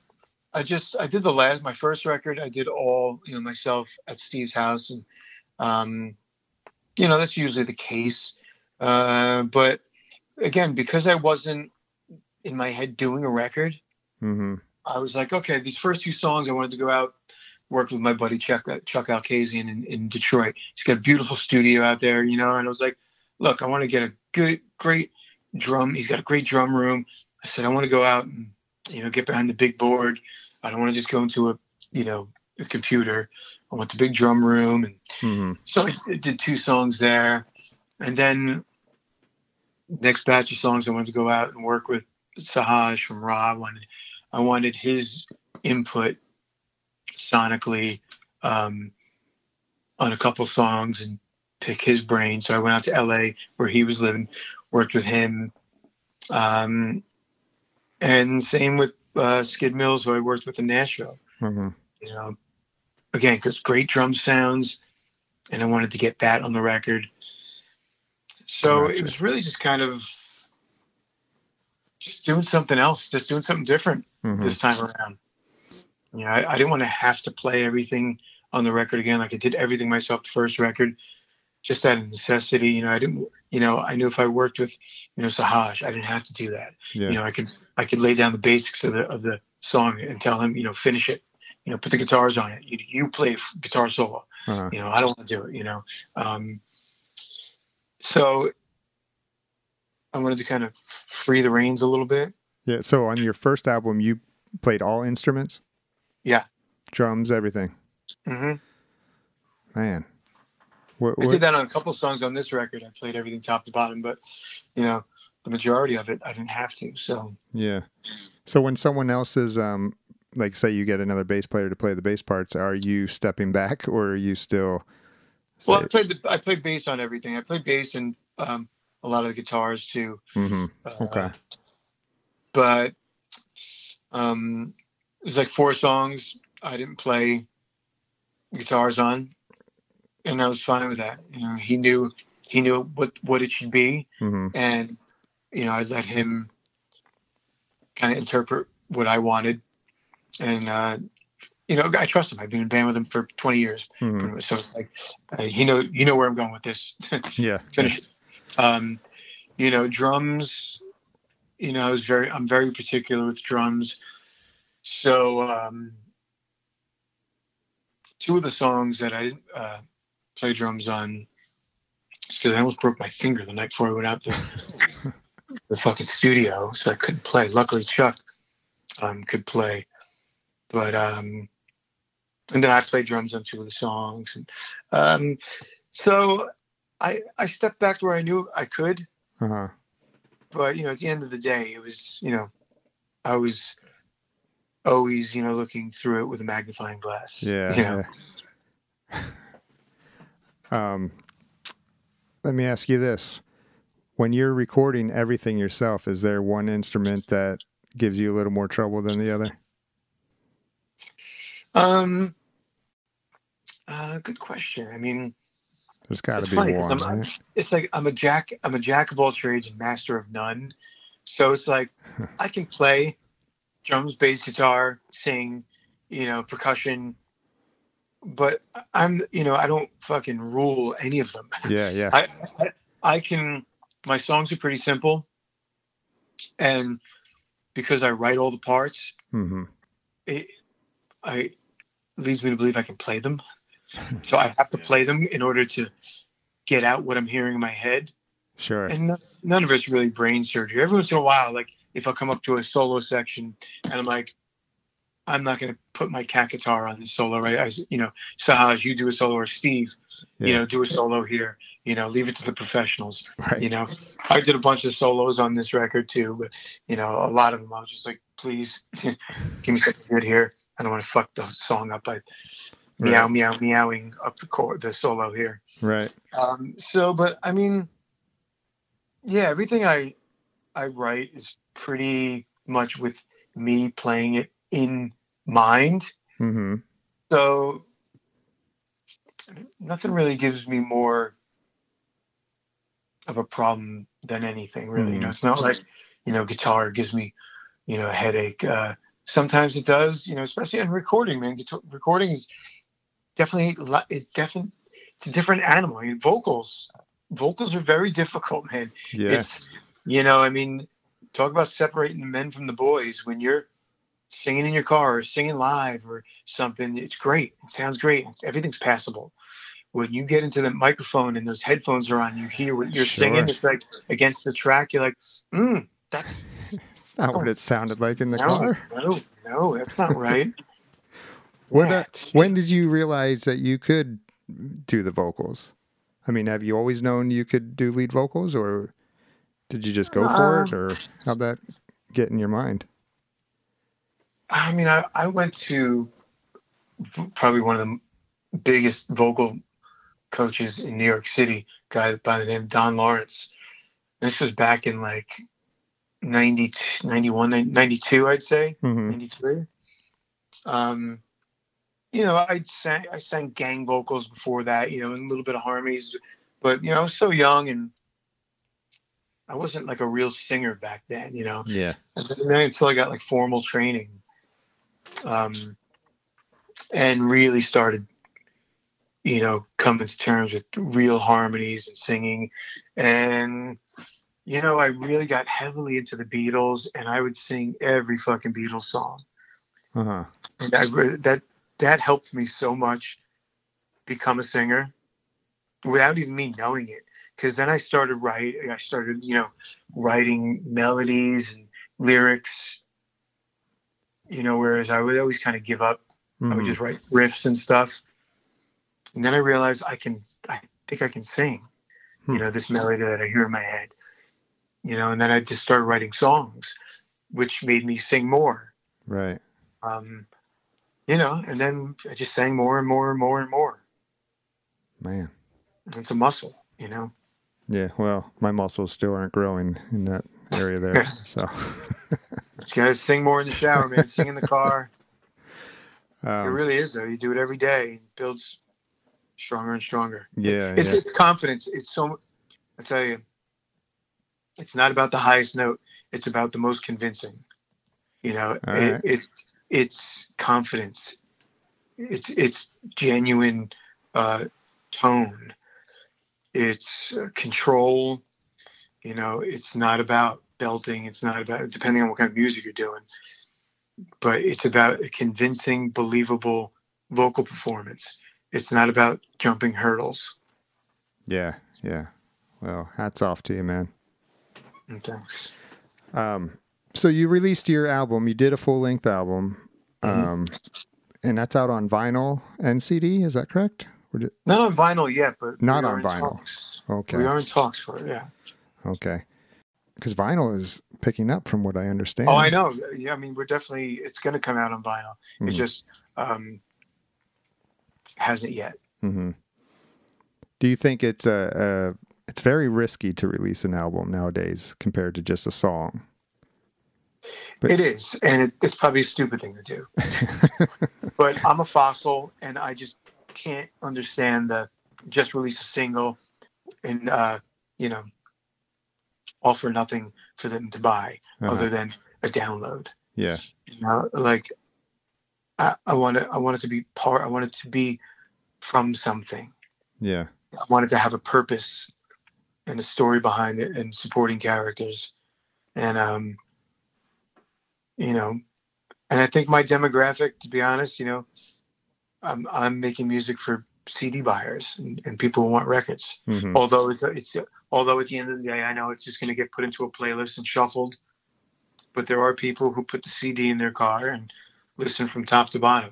Speaker 4: I just I did the last my first record. I did all you know myself at Steve's house, and um, you know that's usually the case. Uh, but again, because I wasn't in my head doing a record,
Speaker 3: mm-hmm.
Speaker 4: I was like, okay, these first two songs, I wanted to go out, work with my buddy Chuck Chuck Alkazian in, in Detroit. He's got a beautiful studio out there, you know. And I was like, look, I want to get a good, great drum. He's got a great drum room. I said, I want to go out and, you know, get behind the big board. I don't want to just go into a, you know, a computer. I want the big drum room. And
Speaker 3: hmm
Speaker 4: so I did two songs there. And then next batch of songs, I wanted to go out and work with Sahaj from Ra. I wanted, I wanted his input sonically um, on a couple songs and pick his brain. So I went out to LA where he was living, worked with him. Um, and same with uh, Skid Mills, who I worked with in Nashville
Speaker 3: hmm
Speaker 4: you know, again, because great drum sounds, and I wanted to get that on the record. So
Speaker 3: Gotcha.
Speaker 4: it was really just kind of just doing something else, just doing something different
Speaker 3: hmm
Speaker 4: this time around. You know, I, I didn't want to have to play everything on the record again. Like I did everything myself the first record, just out of necessity. You know, I didn't. You know, I knew if I worked with, you know, Sahaj, I didn't have to do that
Speaker 3: Yeah.
Speaker 4: you know i could i could lay down the basics of the of the song and tell him you know finish it you know put the guitars on it you, you play guitar solo
Speaker 3: uh-huh.
Speaker 4: you know i don't want to do it you know um so i wanted to kind of free the reins a little bit
Speaker 3: Yeah. So on your first album, you played all instruments.
Speaker 4: Yeah.
Speaker 3: Drums, everything.
Speaker 4: Mm-hmm.
Speaker 3: Man. What,
Speaker 4: i did that on a couple songs on this record i played everything top to bottom but you know the majority of it i didn't have to so
Speaker 3: Yeah. So when someone else is, um, like, say you get another bass player to play the bass parts, are you stepping back or are you still?
Speaker 4: well i played the, i played bass on everything i played bass and um a lot of the guitars too
Speaker 3: hmm
Speaker 4: Uh,
Speaker 3: Okay.
Speaker 4: but um, it was like four songs I didn't play guitars on, and I was fine with that. You know, he knew he knew what what it should be,
Speaker 3: hmm
Speaker 4: and you know, I let him kind of interpret what I wanted, and uh, you know, I trust him. I've been in band with him for 20 years,
Speaker 3: hmm
Speaker 4: so it's like uh, he know you know where I'm going with this. [laughs]
Speaker 3: Yeah.
Speaker 4: finish it. Um, you know, drums. You know, I was very, I'm very particular with drums. So, um, two of the songs that I didn't uh, play drums on, because I almost broke my finger the night before I went out to [laughs] the fucking studio, so I couldn't play. Luckily, Chuck um, could play, but um, and then I played drums on two of the songs, and um, so I I stepped back to where I knew I could,
Speaker 3: Uh-huh.
Speaker 4: but you know, at the end of the day, it was you know, I was always you know looking through it with a magnifying glass.
Speaker 3: Yeah.
Speaker 4: You know,
Speaker 3: yeah. [laughs] um, let me ask you this: When you're recording everything yourself, is there one instrument that gives you a little more trouble than the other?
Speaker 4: um, uh, good question. I mean,
Speaker 3: There's got to be
Speaker 4: funny
Speaker 3: one. Right?
Speaker 4: it's like I'm a jack. I'm a jack of all trades and master of none. So it's like [laughs] I can play drums, bass, guitar, sing, you know, percussion, but I'm, you know, I don't fucking rule any of them.
Speaker 3: Yeah, yeah. [laughs]
Speaker 4: I, I I can. My songs are pretty simple, and because I write all the parts,
Speaker 3: hmm
Speaker 4: it I leads me to believe I can play them. [laughs] So I have to play them in order to get out what I'm hearing in my head.
Speaker 3: Sure.
Speaker 4: And no- none of it's really brain surgery. Every once in a while, like if I come up to a solo section and I'm like, I'm not going to put my cat guitar on the solo, right? I, you know, Sahaj, you do a solo, or Steve, you know, do a solo here. You know, leave it to the professionals.
Speaker 3: Right.
Speaker 4: You know, I did a bunch of solos on this record too, but you know, a lot of them I was just like, please [laughs] give me something good here. I don't want to fuck the song up by meow
Speaker 3: Right.
Speaker 4: meow meowing up the chord, the solo here.
Speaker 3: Right.
Speaker 4: Um, so, but I mean, yeah, everything I I write is pretty much with me playing it in mind.
Speaker 3: hmm
Speaker 4: So nothing really gives me more of a problem than anything, really. You know, it's not like you know, guitar gives me you know a headache. Uh, sometimes it does. You know, especially in recording, man. Guitar, recording is definitely it's definitely it's a different animal. I mean, vocals vocals are very difficult, man.
Speaker 3: Yeah.
Speaker 4: It's you know, I mean, talk about separating the men from the boys when you're singing in your car or singing live or something. It's great. It sounds great. It's, everything's passable. when you get into the microphone and those headphones are on, you hear what you're
Speaker 3: Sure.
Speaker 4: singing. It's like against the track. You're like, mm, that's [laughs]
Speaker 3: It's not what it sounded like in the
Speaker 4: no,
Speaker 3: car.
Speaker 4: no, no, that's not right. [laughs]
Speaker 3: When, uh, when did you realize that you could do the vocals? I mean, have you always known you could do lead vocals, or did you just go for it,
Speaker 4: Um,
Speaker 3: or how'd that get in your mind?
Speaker 4: I mean, I, I went to probably one of the biggest vocal coaches in New York City, a guy by the name of Don Lawrence. This was back in like 90, 91, 92, I'd say,
Speaker 3: hmm
Speaker 4: 93. Um, you know, I sang, I sang gang vocals before that, you know, and a little bit of harmonies, but you know, I was so young and I wasn't like a real singer back then, you know.
Speaker 3: Yeah.
Speaker 4: And then until I got like formal training, um, and really started, you know, coming to terms with real harmonies and singing, and you know, I really got heavily into the Beatles, and I would sing every fucking Beatles song,
Speaker 3: Uh huh.
Speaker 4: and I that that helped me so much become a singer without even me knowing it. Because then I started writing, I started, you know, writing melodies and lyrics. You know, whereas I would always kind of give up. I would
Speaker 3: Mhm.
Speaker 4: just write riffs and stuff. And then I realized I can, I think I can sing,
Speaker 3: Hmm.
Speaker 4: you know, this melody that I hear in my head, you know, and then I just started writing songs, which made me sing more.
Speaker 3: Right.
Speaker 4: Um, you know, and then I just sang more and more and more and more.
Speaker 3: Man.
Speaker 4: It's a muscle, you know.
Speaker 3: Yeah. Well, my muscles still aren't growing in that area there. [laughs] So.
Speaker 4: You gotta sing more in the shower, man. sing in the car. [laughs] it
Speaker 3: um,
Speaker 4: really is, though. You do it every day. It builds stronger and stronger.
Speaker 3: yeah.
Speaker 4: It's
Speaker 3: Yeah.
Speaker 4: it's confidence. It's so. I tell you, it's not about the highest note. It's about the most convincing. You know, it,
Speaker 3: right.
Speaker 4: it it's confidence. It's it's genuine uh, tone. It's uh, control. You know, it's not about belting. It's not about depending on what kind of music you're doing, but it's about a convincing, believable vocal performance. It's not about jumping hurdles.
Speaker 3: Yeah. Yeah. Well, hats off to you, man.
Speaker 4: And thanks.
Speaker 3: Um, so you released your album. You did a full length album,
Speaker 4: Mm-hmm.
Speaker 3: um, and that's out on vinyl and CD. Is that correct? Or did-
Speaker 4: Not on vinyl yet, but
Speaker 3: Not on vinyl.
Speaker 4: Talks.
Speaker 3: okay.
Speaker 4: We are in talks for it. Yeah.
Speaker 3: Okay. Because vinyl is picking up, from what I understand.
Speaker 4: Oh, I know. Yeah, I mean, we're definitely. It's going to come out on vinyl. It
Speaker 3: Mhm.
Speaker 4: just um, hasn't yet.
Speaker 3: Mm-hmm. Do you think it's a, a it's very risky to release an album nowadays compared to just a song? But-
Speaker 4: it is, and it, it's probably a stupid thing to do. [laughs] but I'm a fossil, and I just can't understand the just release a single and uh, you know offer nothing for them to buy
Speaker 3: Uh-huh.
Speaker 4: other than a download.
Speaker 3: Yeah.
Speaker 4: you know like i, I want it i want it to be part i want it to be from something
Speaker 3: Yeah.
Speaker 4: i want it to have a purpose and a story behind it and supporting characters and um you know and i think my demographic to be honest you know i'm i'm making music for cd buyers and, and people who want records.
Speaker 3: Hmm
Speaker 4: although it's it's although at the end of the day I know it's just going to get put into a playlist and shuffled but there are people who put the CD in their car and listen from top to bottom.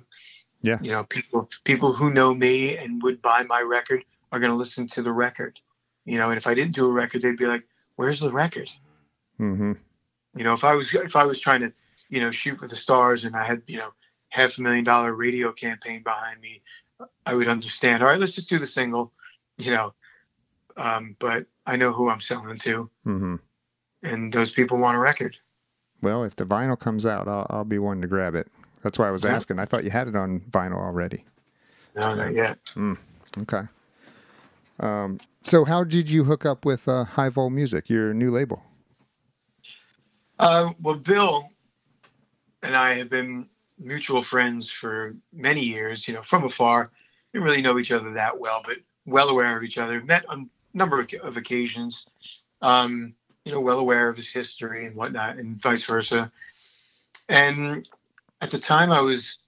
Speaker 3: Yeah.
Speaker 4: you know people people who know me and would buy my record are going to listen to the record. You know and if I didn't do a record they'd be like where's the record?
Speaker 3: Hmm
Speaker 4: you know if I was if I was trying to you know shoot for the stars and I had you know half a million dollar radio campaign behind me I would understand all right let's just do the single you know um, but I know who I'm selling to
Speaker 3: hmm
Speaker 4: and those people want a record
Speaker 3: Well, if the vinyl comes out, I'll, I'll be one to grab it. That's why I was
Speaker 4: Yeah.
Speaker 3: asking. I thought you had it on vinyl already.
Speaker 4: no not yet
Speaker 3: Okay. Um, so how did you hook up with uh, HighVolMusic, your new label?
Speaker 4: Uh, well, Bill and I have been mutual friends for many years. You know, from afar, didn't really know each other that well, but well aware of each other. Met on a number of, occasions. Um, you know, well aware of his history and whatnot, and vice versa. And at the time, I was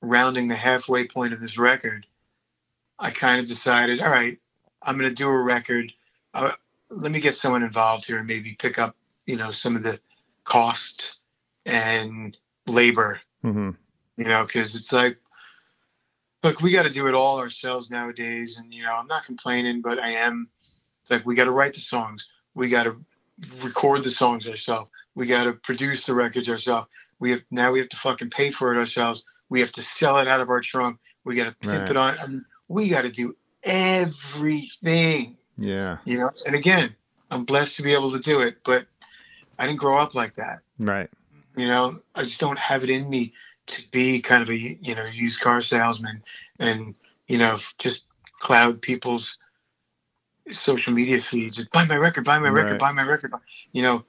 Speaker 4: rounding the halfway point of this record. I kind of decided, all right, I'm going to do a record. Uh, let me get someone involved here and maybe pick up, you know, some of the cost and labor,
Speaker 3: hmm
Speaker 4: you know, because it's like, look, we got to do it all ourselves nowadays. And, you know, I'm not complaining, but I am. It's like, we got to write the songs. We got to record the songs ourselves. We got to produce the records ourselves. We have now we have to fucking pay for it ourselves. We have to sell it out of our trunk. We got to pimp
Speaker 3: Right.
Speaker 4: it on. I mean, we got to do everything,
Speaker 3: Yeah.
Speaker 4: you know. And again, I'm blessed to be able to do it, but I didn't grow up like that.
Speaker 3: Right.
Speaker 4: You know, I just don't have it in me to be kind of a you know used car salesman and you know just cloud people's social media feeds. Just buy my record, buy my record,
Speaker 3: Right.
Speaker 4: buy my record. buy-" You know,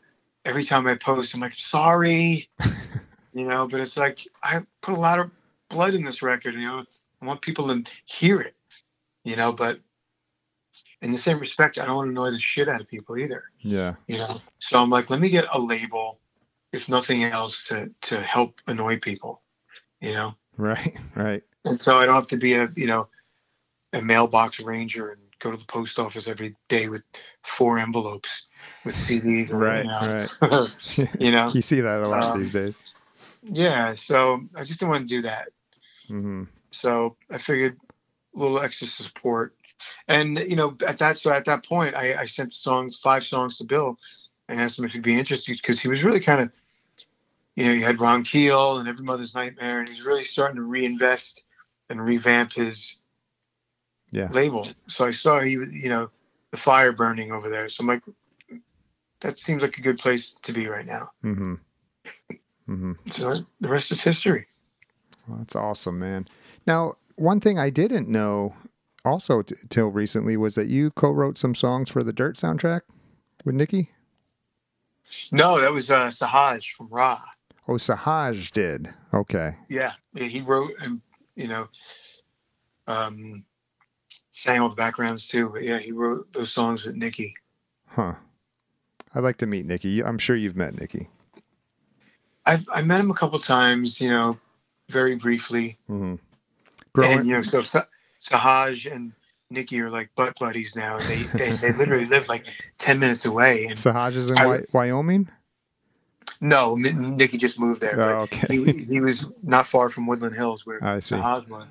Speaker 4: every time I post, I'm like, sorry. [laughs] you know, but it's like I put a lot of blood in this record. You know, I want people to hear it. You know, but in the same respect, I don't want to annoy the shit out of people either
Speaker 3: Yeah.
Speaker 4: you know so i'm like let me get a label if nothing else to to help annoy people you know
Speaker 3: Right. Right.
Speaker 4: and so i don't have to be a you know a mailbox ranger and go to the post office every day with four envelopes with cds
Speaker 3: Right.
Speaker 4: Right, [laughs] you know [laughs]
Speaker 3: You see that a lot
Speaker 4: Um,
Speaker 3: these days.
Speaker 4: yeah so i just didn't want to do that
Speaker 3: hmm
Speaker 4: so i figured a little extra support and you know at that so at that point i, I sent songs five songs to bill and asked him if he'd be interested because he was really kind of you know he had ron keel and every mother's nightmare and he's really starting to reinvest and revamp his
Speaker 3: Yeah.
Speaker 4: label so i saw he was you know the fire burning over there so i'm like that seems like a good place to be right now
Speaker 3: Mm-hmm. Mm-hmm.
Speaker 4: so the rest is history
Speaker 3: Well, that's awesome, man. Now, one thing I didn't know also t- till recently was that you co-wrote some songs for the Dirt soundtrack with Nikki.
Speaker 4: No that was uh sahaj from ra
Speaker 3: Oh, Sahaj did. Okay.
Speaker 4: Yeah, yeah, he wrote and you know, um, sang all the backgrounds too. But yeah, he wrote those songs with Nikki.
Speaker 3: Huh. I'd like to meet Nikki. I'm sure you've met Nikki.
Speaker 4: I I met him a couple times, you know, very briefly.
Speaker 3: hmm Growing,
Speaker 4: and you know, so Sahaj and Nikki are like butt buddies now. They they, they literally live like ten minutes away. And
Speaker 3: Sahaj is in
Speaker 4: I-
Speaker 3: Wyoming.
Speaker 4: no, Nikki just moved there.
Speaker 3: Oh, okay.
Speaker 4: he he was not far from Woodland Hills where
Speaker 3: I see.
Speaker 4: Sahaj was.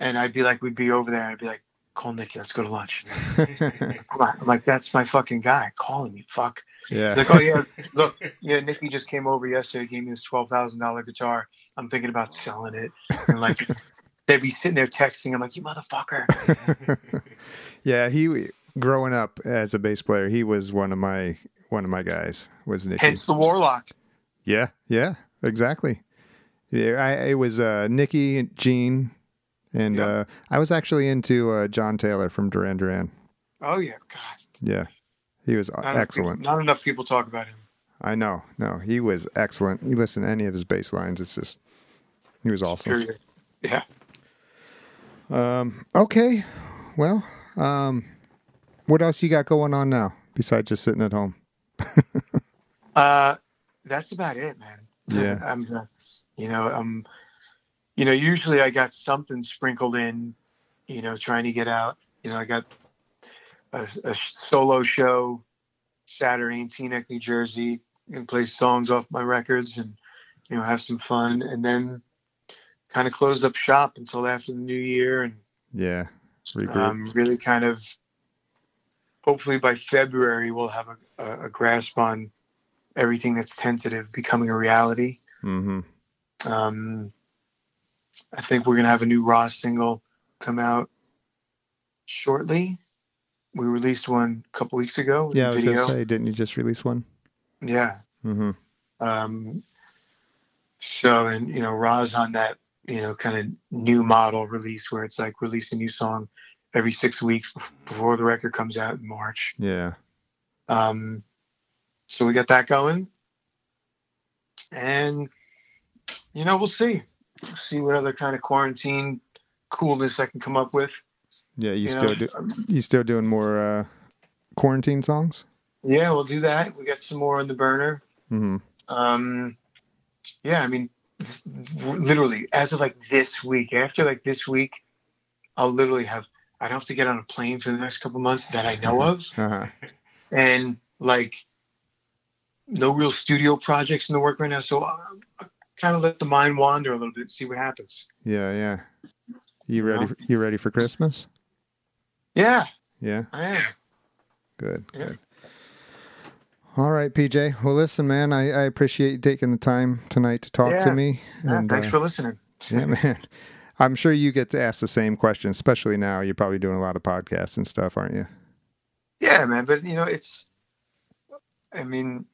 Speaker 4: And I'd be like, we'd be over there. and I'd be like, call Nikki, let's go to lunch. [laughs] Come on. I'm like, that's my fucking guy. calling me. fuck.
Speaker 3: yeah.
Speaker 4: Like, oh yeah, [laughs] look, yeah, Nikki just came over yesterday, gave me this twelve thousand dollar guitar. I'm thinking about selling it. And like they'd be sitting there texting. I'm like, you motherfucker. [laughs]
Speaker 3: yeah. He growing up as a bass player, he was one of my one of my guys. Was Nikki?
Speaker 4: Hence the warlock.
Speaker 3: Yeah, yeah, exactly. Yeah, I it was uh, Nikki, Gene, and
Speaker 4: Yeah.
Speaker 3: uh, I was actually into uh, John Taylor from Duran Duran.
Speaker 4: Oh yeah, God.
Speaker 3: Yeah, he was
Speaker 4: Not enough
Speaker 3: excellent.
Speaker 4: people- not enough people talk about him.
Speaker 3: I know, no, he was excellent. You listen to any of his bass lines, it's just he was awesome.
Speaker 4: Period. Yeah.
Speaker 3: Um, okay, well, um, what else you got going on now besides just sitting at home? [laughs]
Speaker 4: Uh, that's about it, man.
Speaker 3: Yeah. [laughs]
Speaker 4: I'm, uh, you know, um, you know, usually I got something sprinkled in, you know, trying to get out. You know, I got a, a solo show Saturday in Teaneck, New Jersey, and play songs off my records and, you know, have some fun, and then kind of close up shop until after the new year and
Speaker 3: Yeah, regroup.
Speaker 4: um, really kind of hopefully by February we'll have a, a, a grasp on everything that's tentative becoming a reality.
Speaker 3: mm-hmm.
Speaker 4: Um, I think we're gonna have a new Ra single come out shortly. We released one a couple weeks ago.
Speaker 3: Yeah, I was gonna say, didn't you just release one?
Speaker 4: Yeah.
Speaker 3: mm-hmm.
Speaker 4: Um, so and you know, Ra's on that you know kind of new model release where it's like release a new song every six weeks before the record comes out in March.
Speaker 3: Yeah.
Speaker 4: Um, so we got that going, and you know we'll see, we'll see what other kind of quarantine coolness I can come up with.
Speaker 3: Yeah, you,
Speaker 4: You
Speaker 3: still
Speaker 4: know,
Speaker 3: do. You still doing more uh, quarantine songs?
Speaker 4: Yeah, we'll do that. We got some more on the burner.
Speaker 3: hmm
Speaker 4: Um, yeah, I mean, literally, as of like this week, after like this week, I'll literally have I don't have to get on a plane for the next couple months that I know of, [laughs]
Speaker 3: Uh-huh.
Speaker 4: and like no real studio projects in the work right now. So I, I kind of let the mind wander a little bit, see what happens.
Speaker 3: Yeah, yeah. You
Speaker 4: You
Speaker 3: ready?
Speaker 4: know?
Speaker 3: For, you ready for Christmas?
Speaker 4: Yeah,
Speaker 3: Yeah,
Speaker 4: I am.
Speaker 3: good.
Speaker 4: Yeah.
Speaker 3: Good. All right, PJ. Well, listen, man. I, I appreciate you taking the time tonight to talk to
Speaker 4: Yeah.
Speaker 3: me.
Speaker 4: Yeah, thanks
Speaker 3: uh,
Speaker 4: for listening.
Speaker 3: yeah, [laughs] man. I'm sure you get to ask the same question, especially now. You're probably doing a lot of podcasts and stuff, aren't you?
Speaker 4: Yeah, man. But you know, it's. I mean,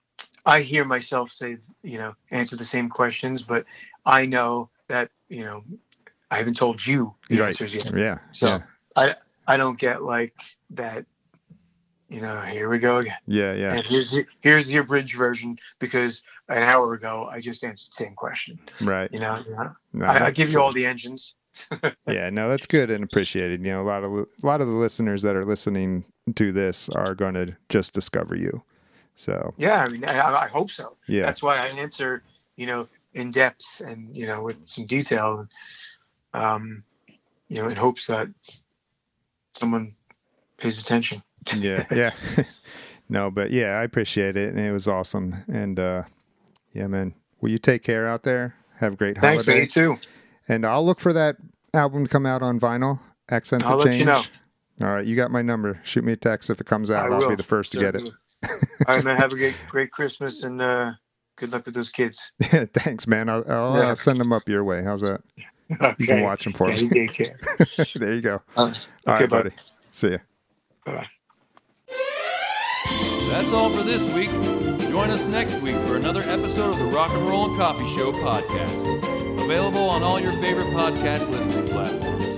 Speaker 4: I hear myself say, you know, answer the same questions, but I know that you know, I haven't told you the
Speaker 3: Right.
Speaker 4: answers yet.
Speaker 3: Yeah.
Speaker 4: So I I don't get like that. You know, here we go again.
Speaker 3: yeah, yeah,
Speaker 4: And here's the, here's the abridged version because an hour ago I just answered the same question.
Speaker 3: Right.
Speaker 4: You know, you know?
Speaker 3: No,
Speaker 4: I, I give you all the engines. [laughs]
Speaker 3: yeah no that's good and appreciated you know a lot of a lot of the listeners that are listening to this are going to just discover you so
Speaker 4: Yeah, I mean, I, I hope so.
Speaker 3: yeah
Speaker 4: That's why I answer, you know, in depth and you know with some detail, um, you know, in hopes that someone pays attention.
Speaker 3: Yeah [laughs] yeah [laughs] no but yeah i appreciate it and it was awesome and uh yeah man will you take care out there have a great
Speaker 4: Thanks, man.
Speaker 3: holiday
Speaker 4: You too.
Speaker 3: and i'll look for that album to come out on vinyl accent
Speaker 4: I'll
Speaker 3: for
Speaker 4: let
Speaker 3: change
Speaker 4: you know.
Speaker 3: all right you got my number shoot me a text if it comes out
Speaker 4: I
Speaker 3: and i'll be the first to get it
Speaker 4: All right, man. Have a great, great Christmas and uh, good luck with those kids. [laughs]
Speaker 3: thanks man i'll, I'll
Speaker 4: Yeah.
Speaker 3: uh, send them up your way how's that
Speaker 4: Okay.
Speaker 3: you can watch them for
Speaker 4: Yeah,
Speaker 3: me
Speaker 4: you take care.
Speaker 3: there you go
Speaker 4: Uh, okay,
Speaker 3: right
Speaker 4: bud.
Speaker 3: buddy see ya
Speaker 4: Bye-bye.
Speaker 1: That's all for this week. Join us next week for another episode of the Rock and Roll and Coffee Show podcast. Available on all your favorite podcast listening platforms.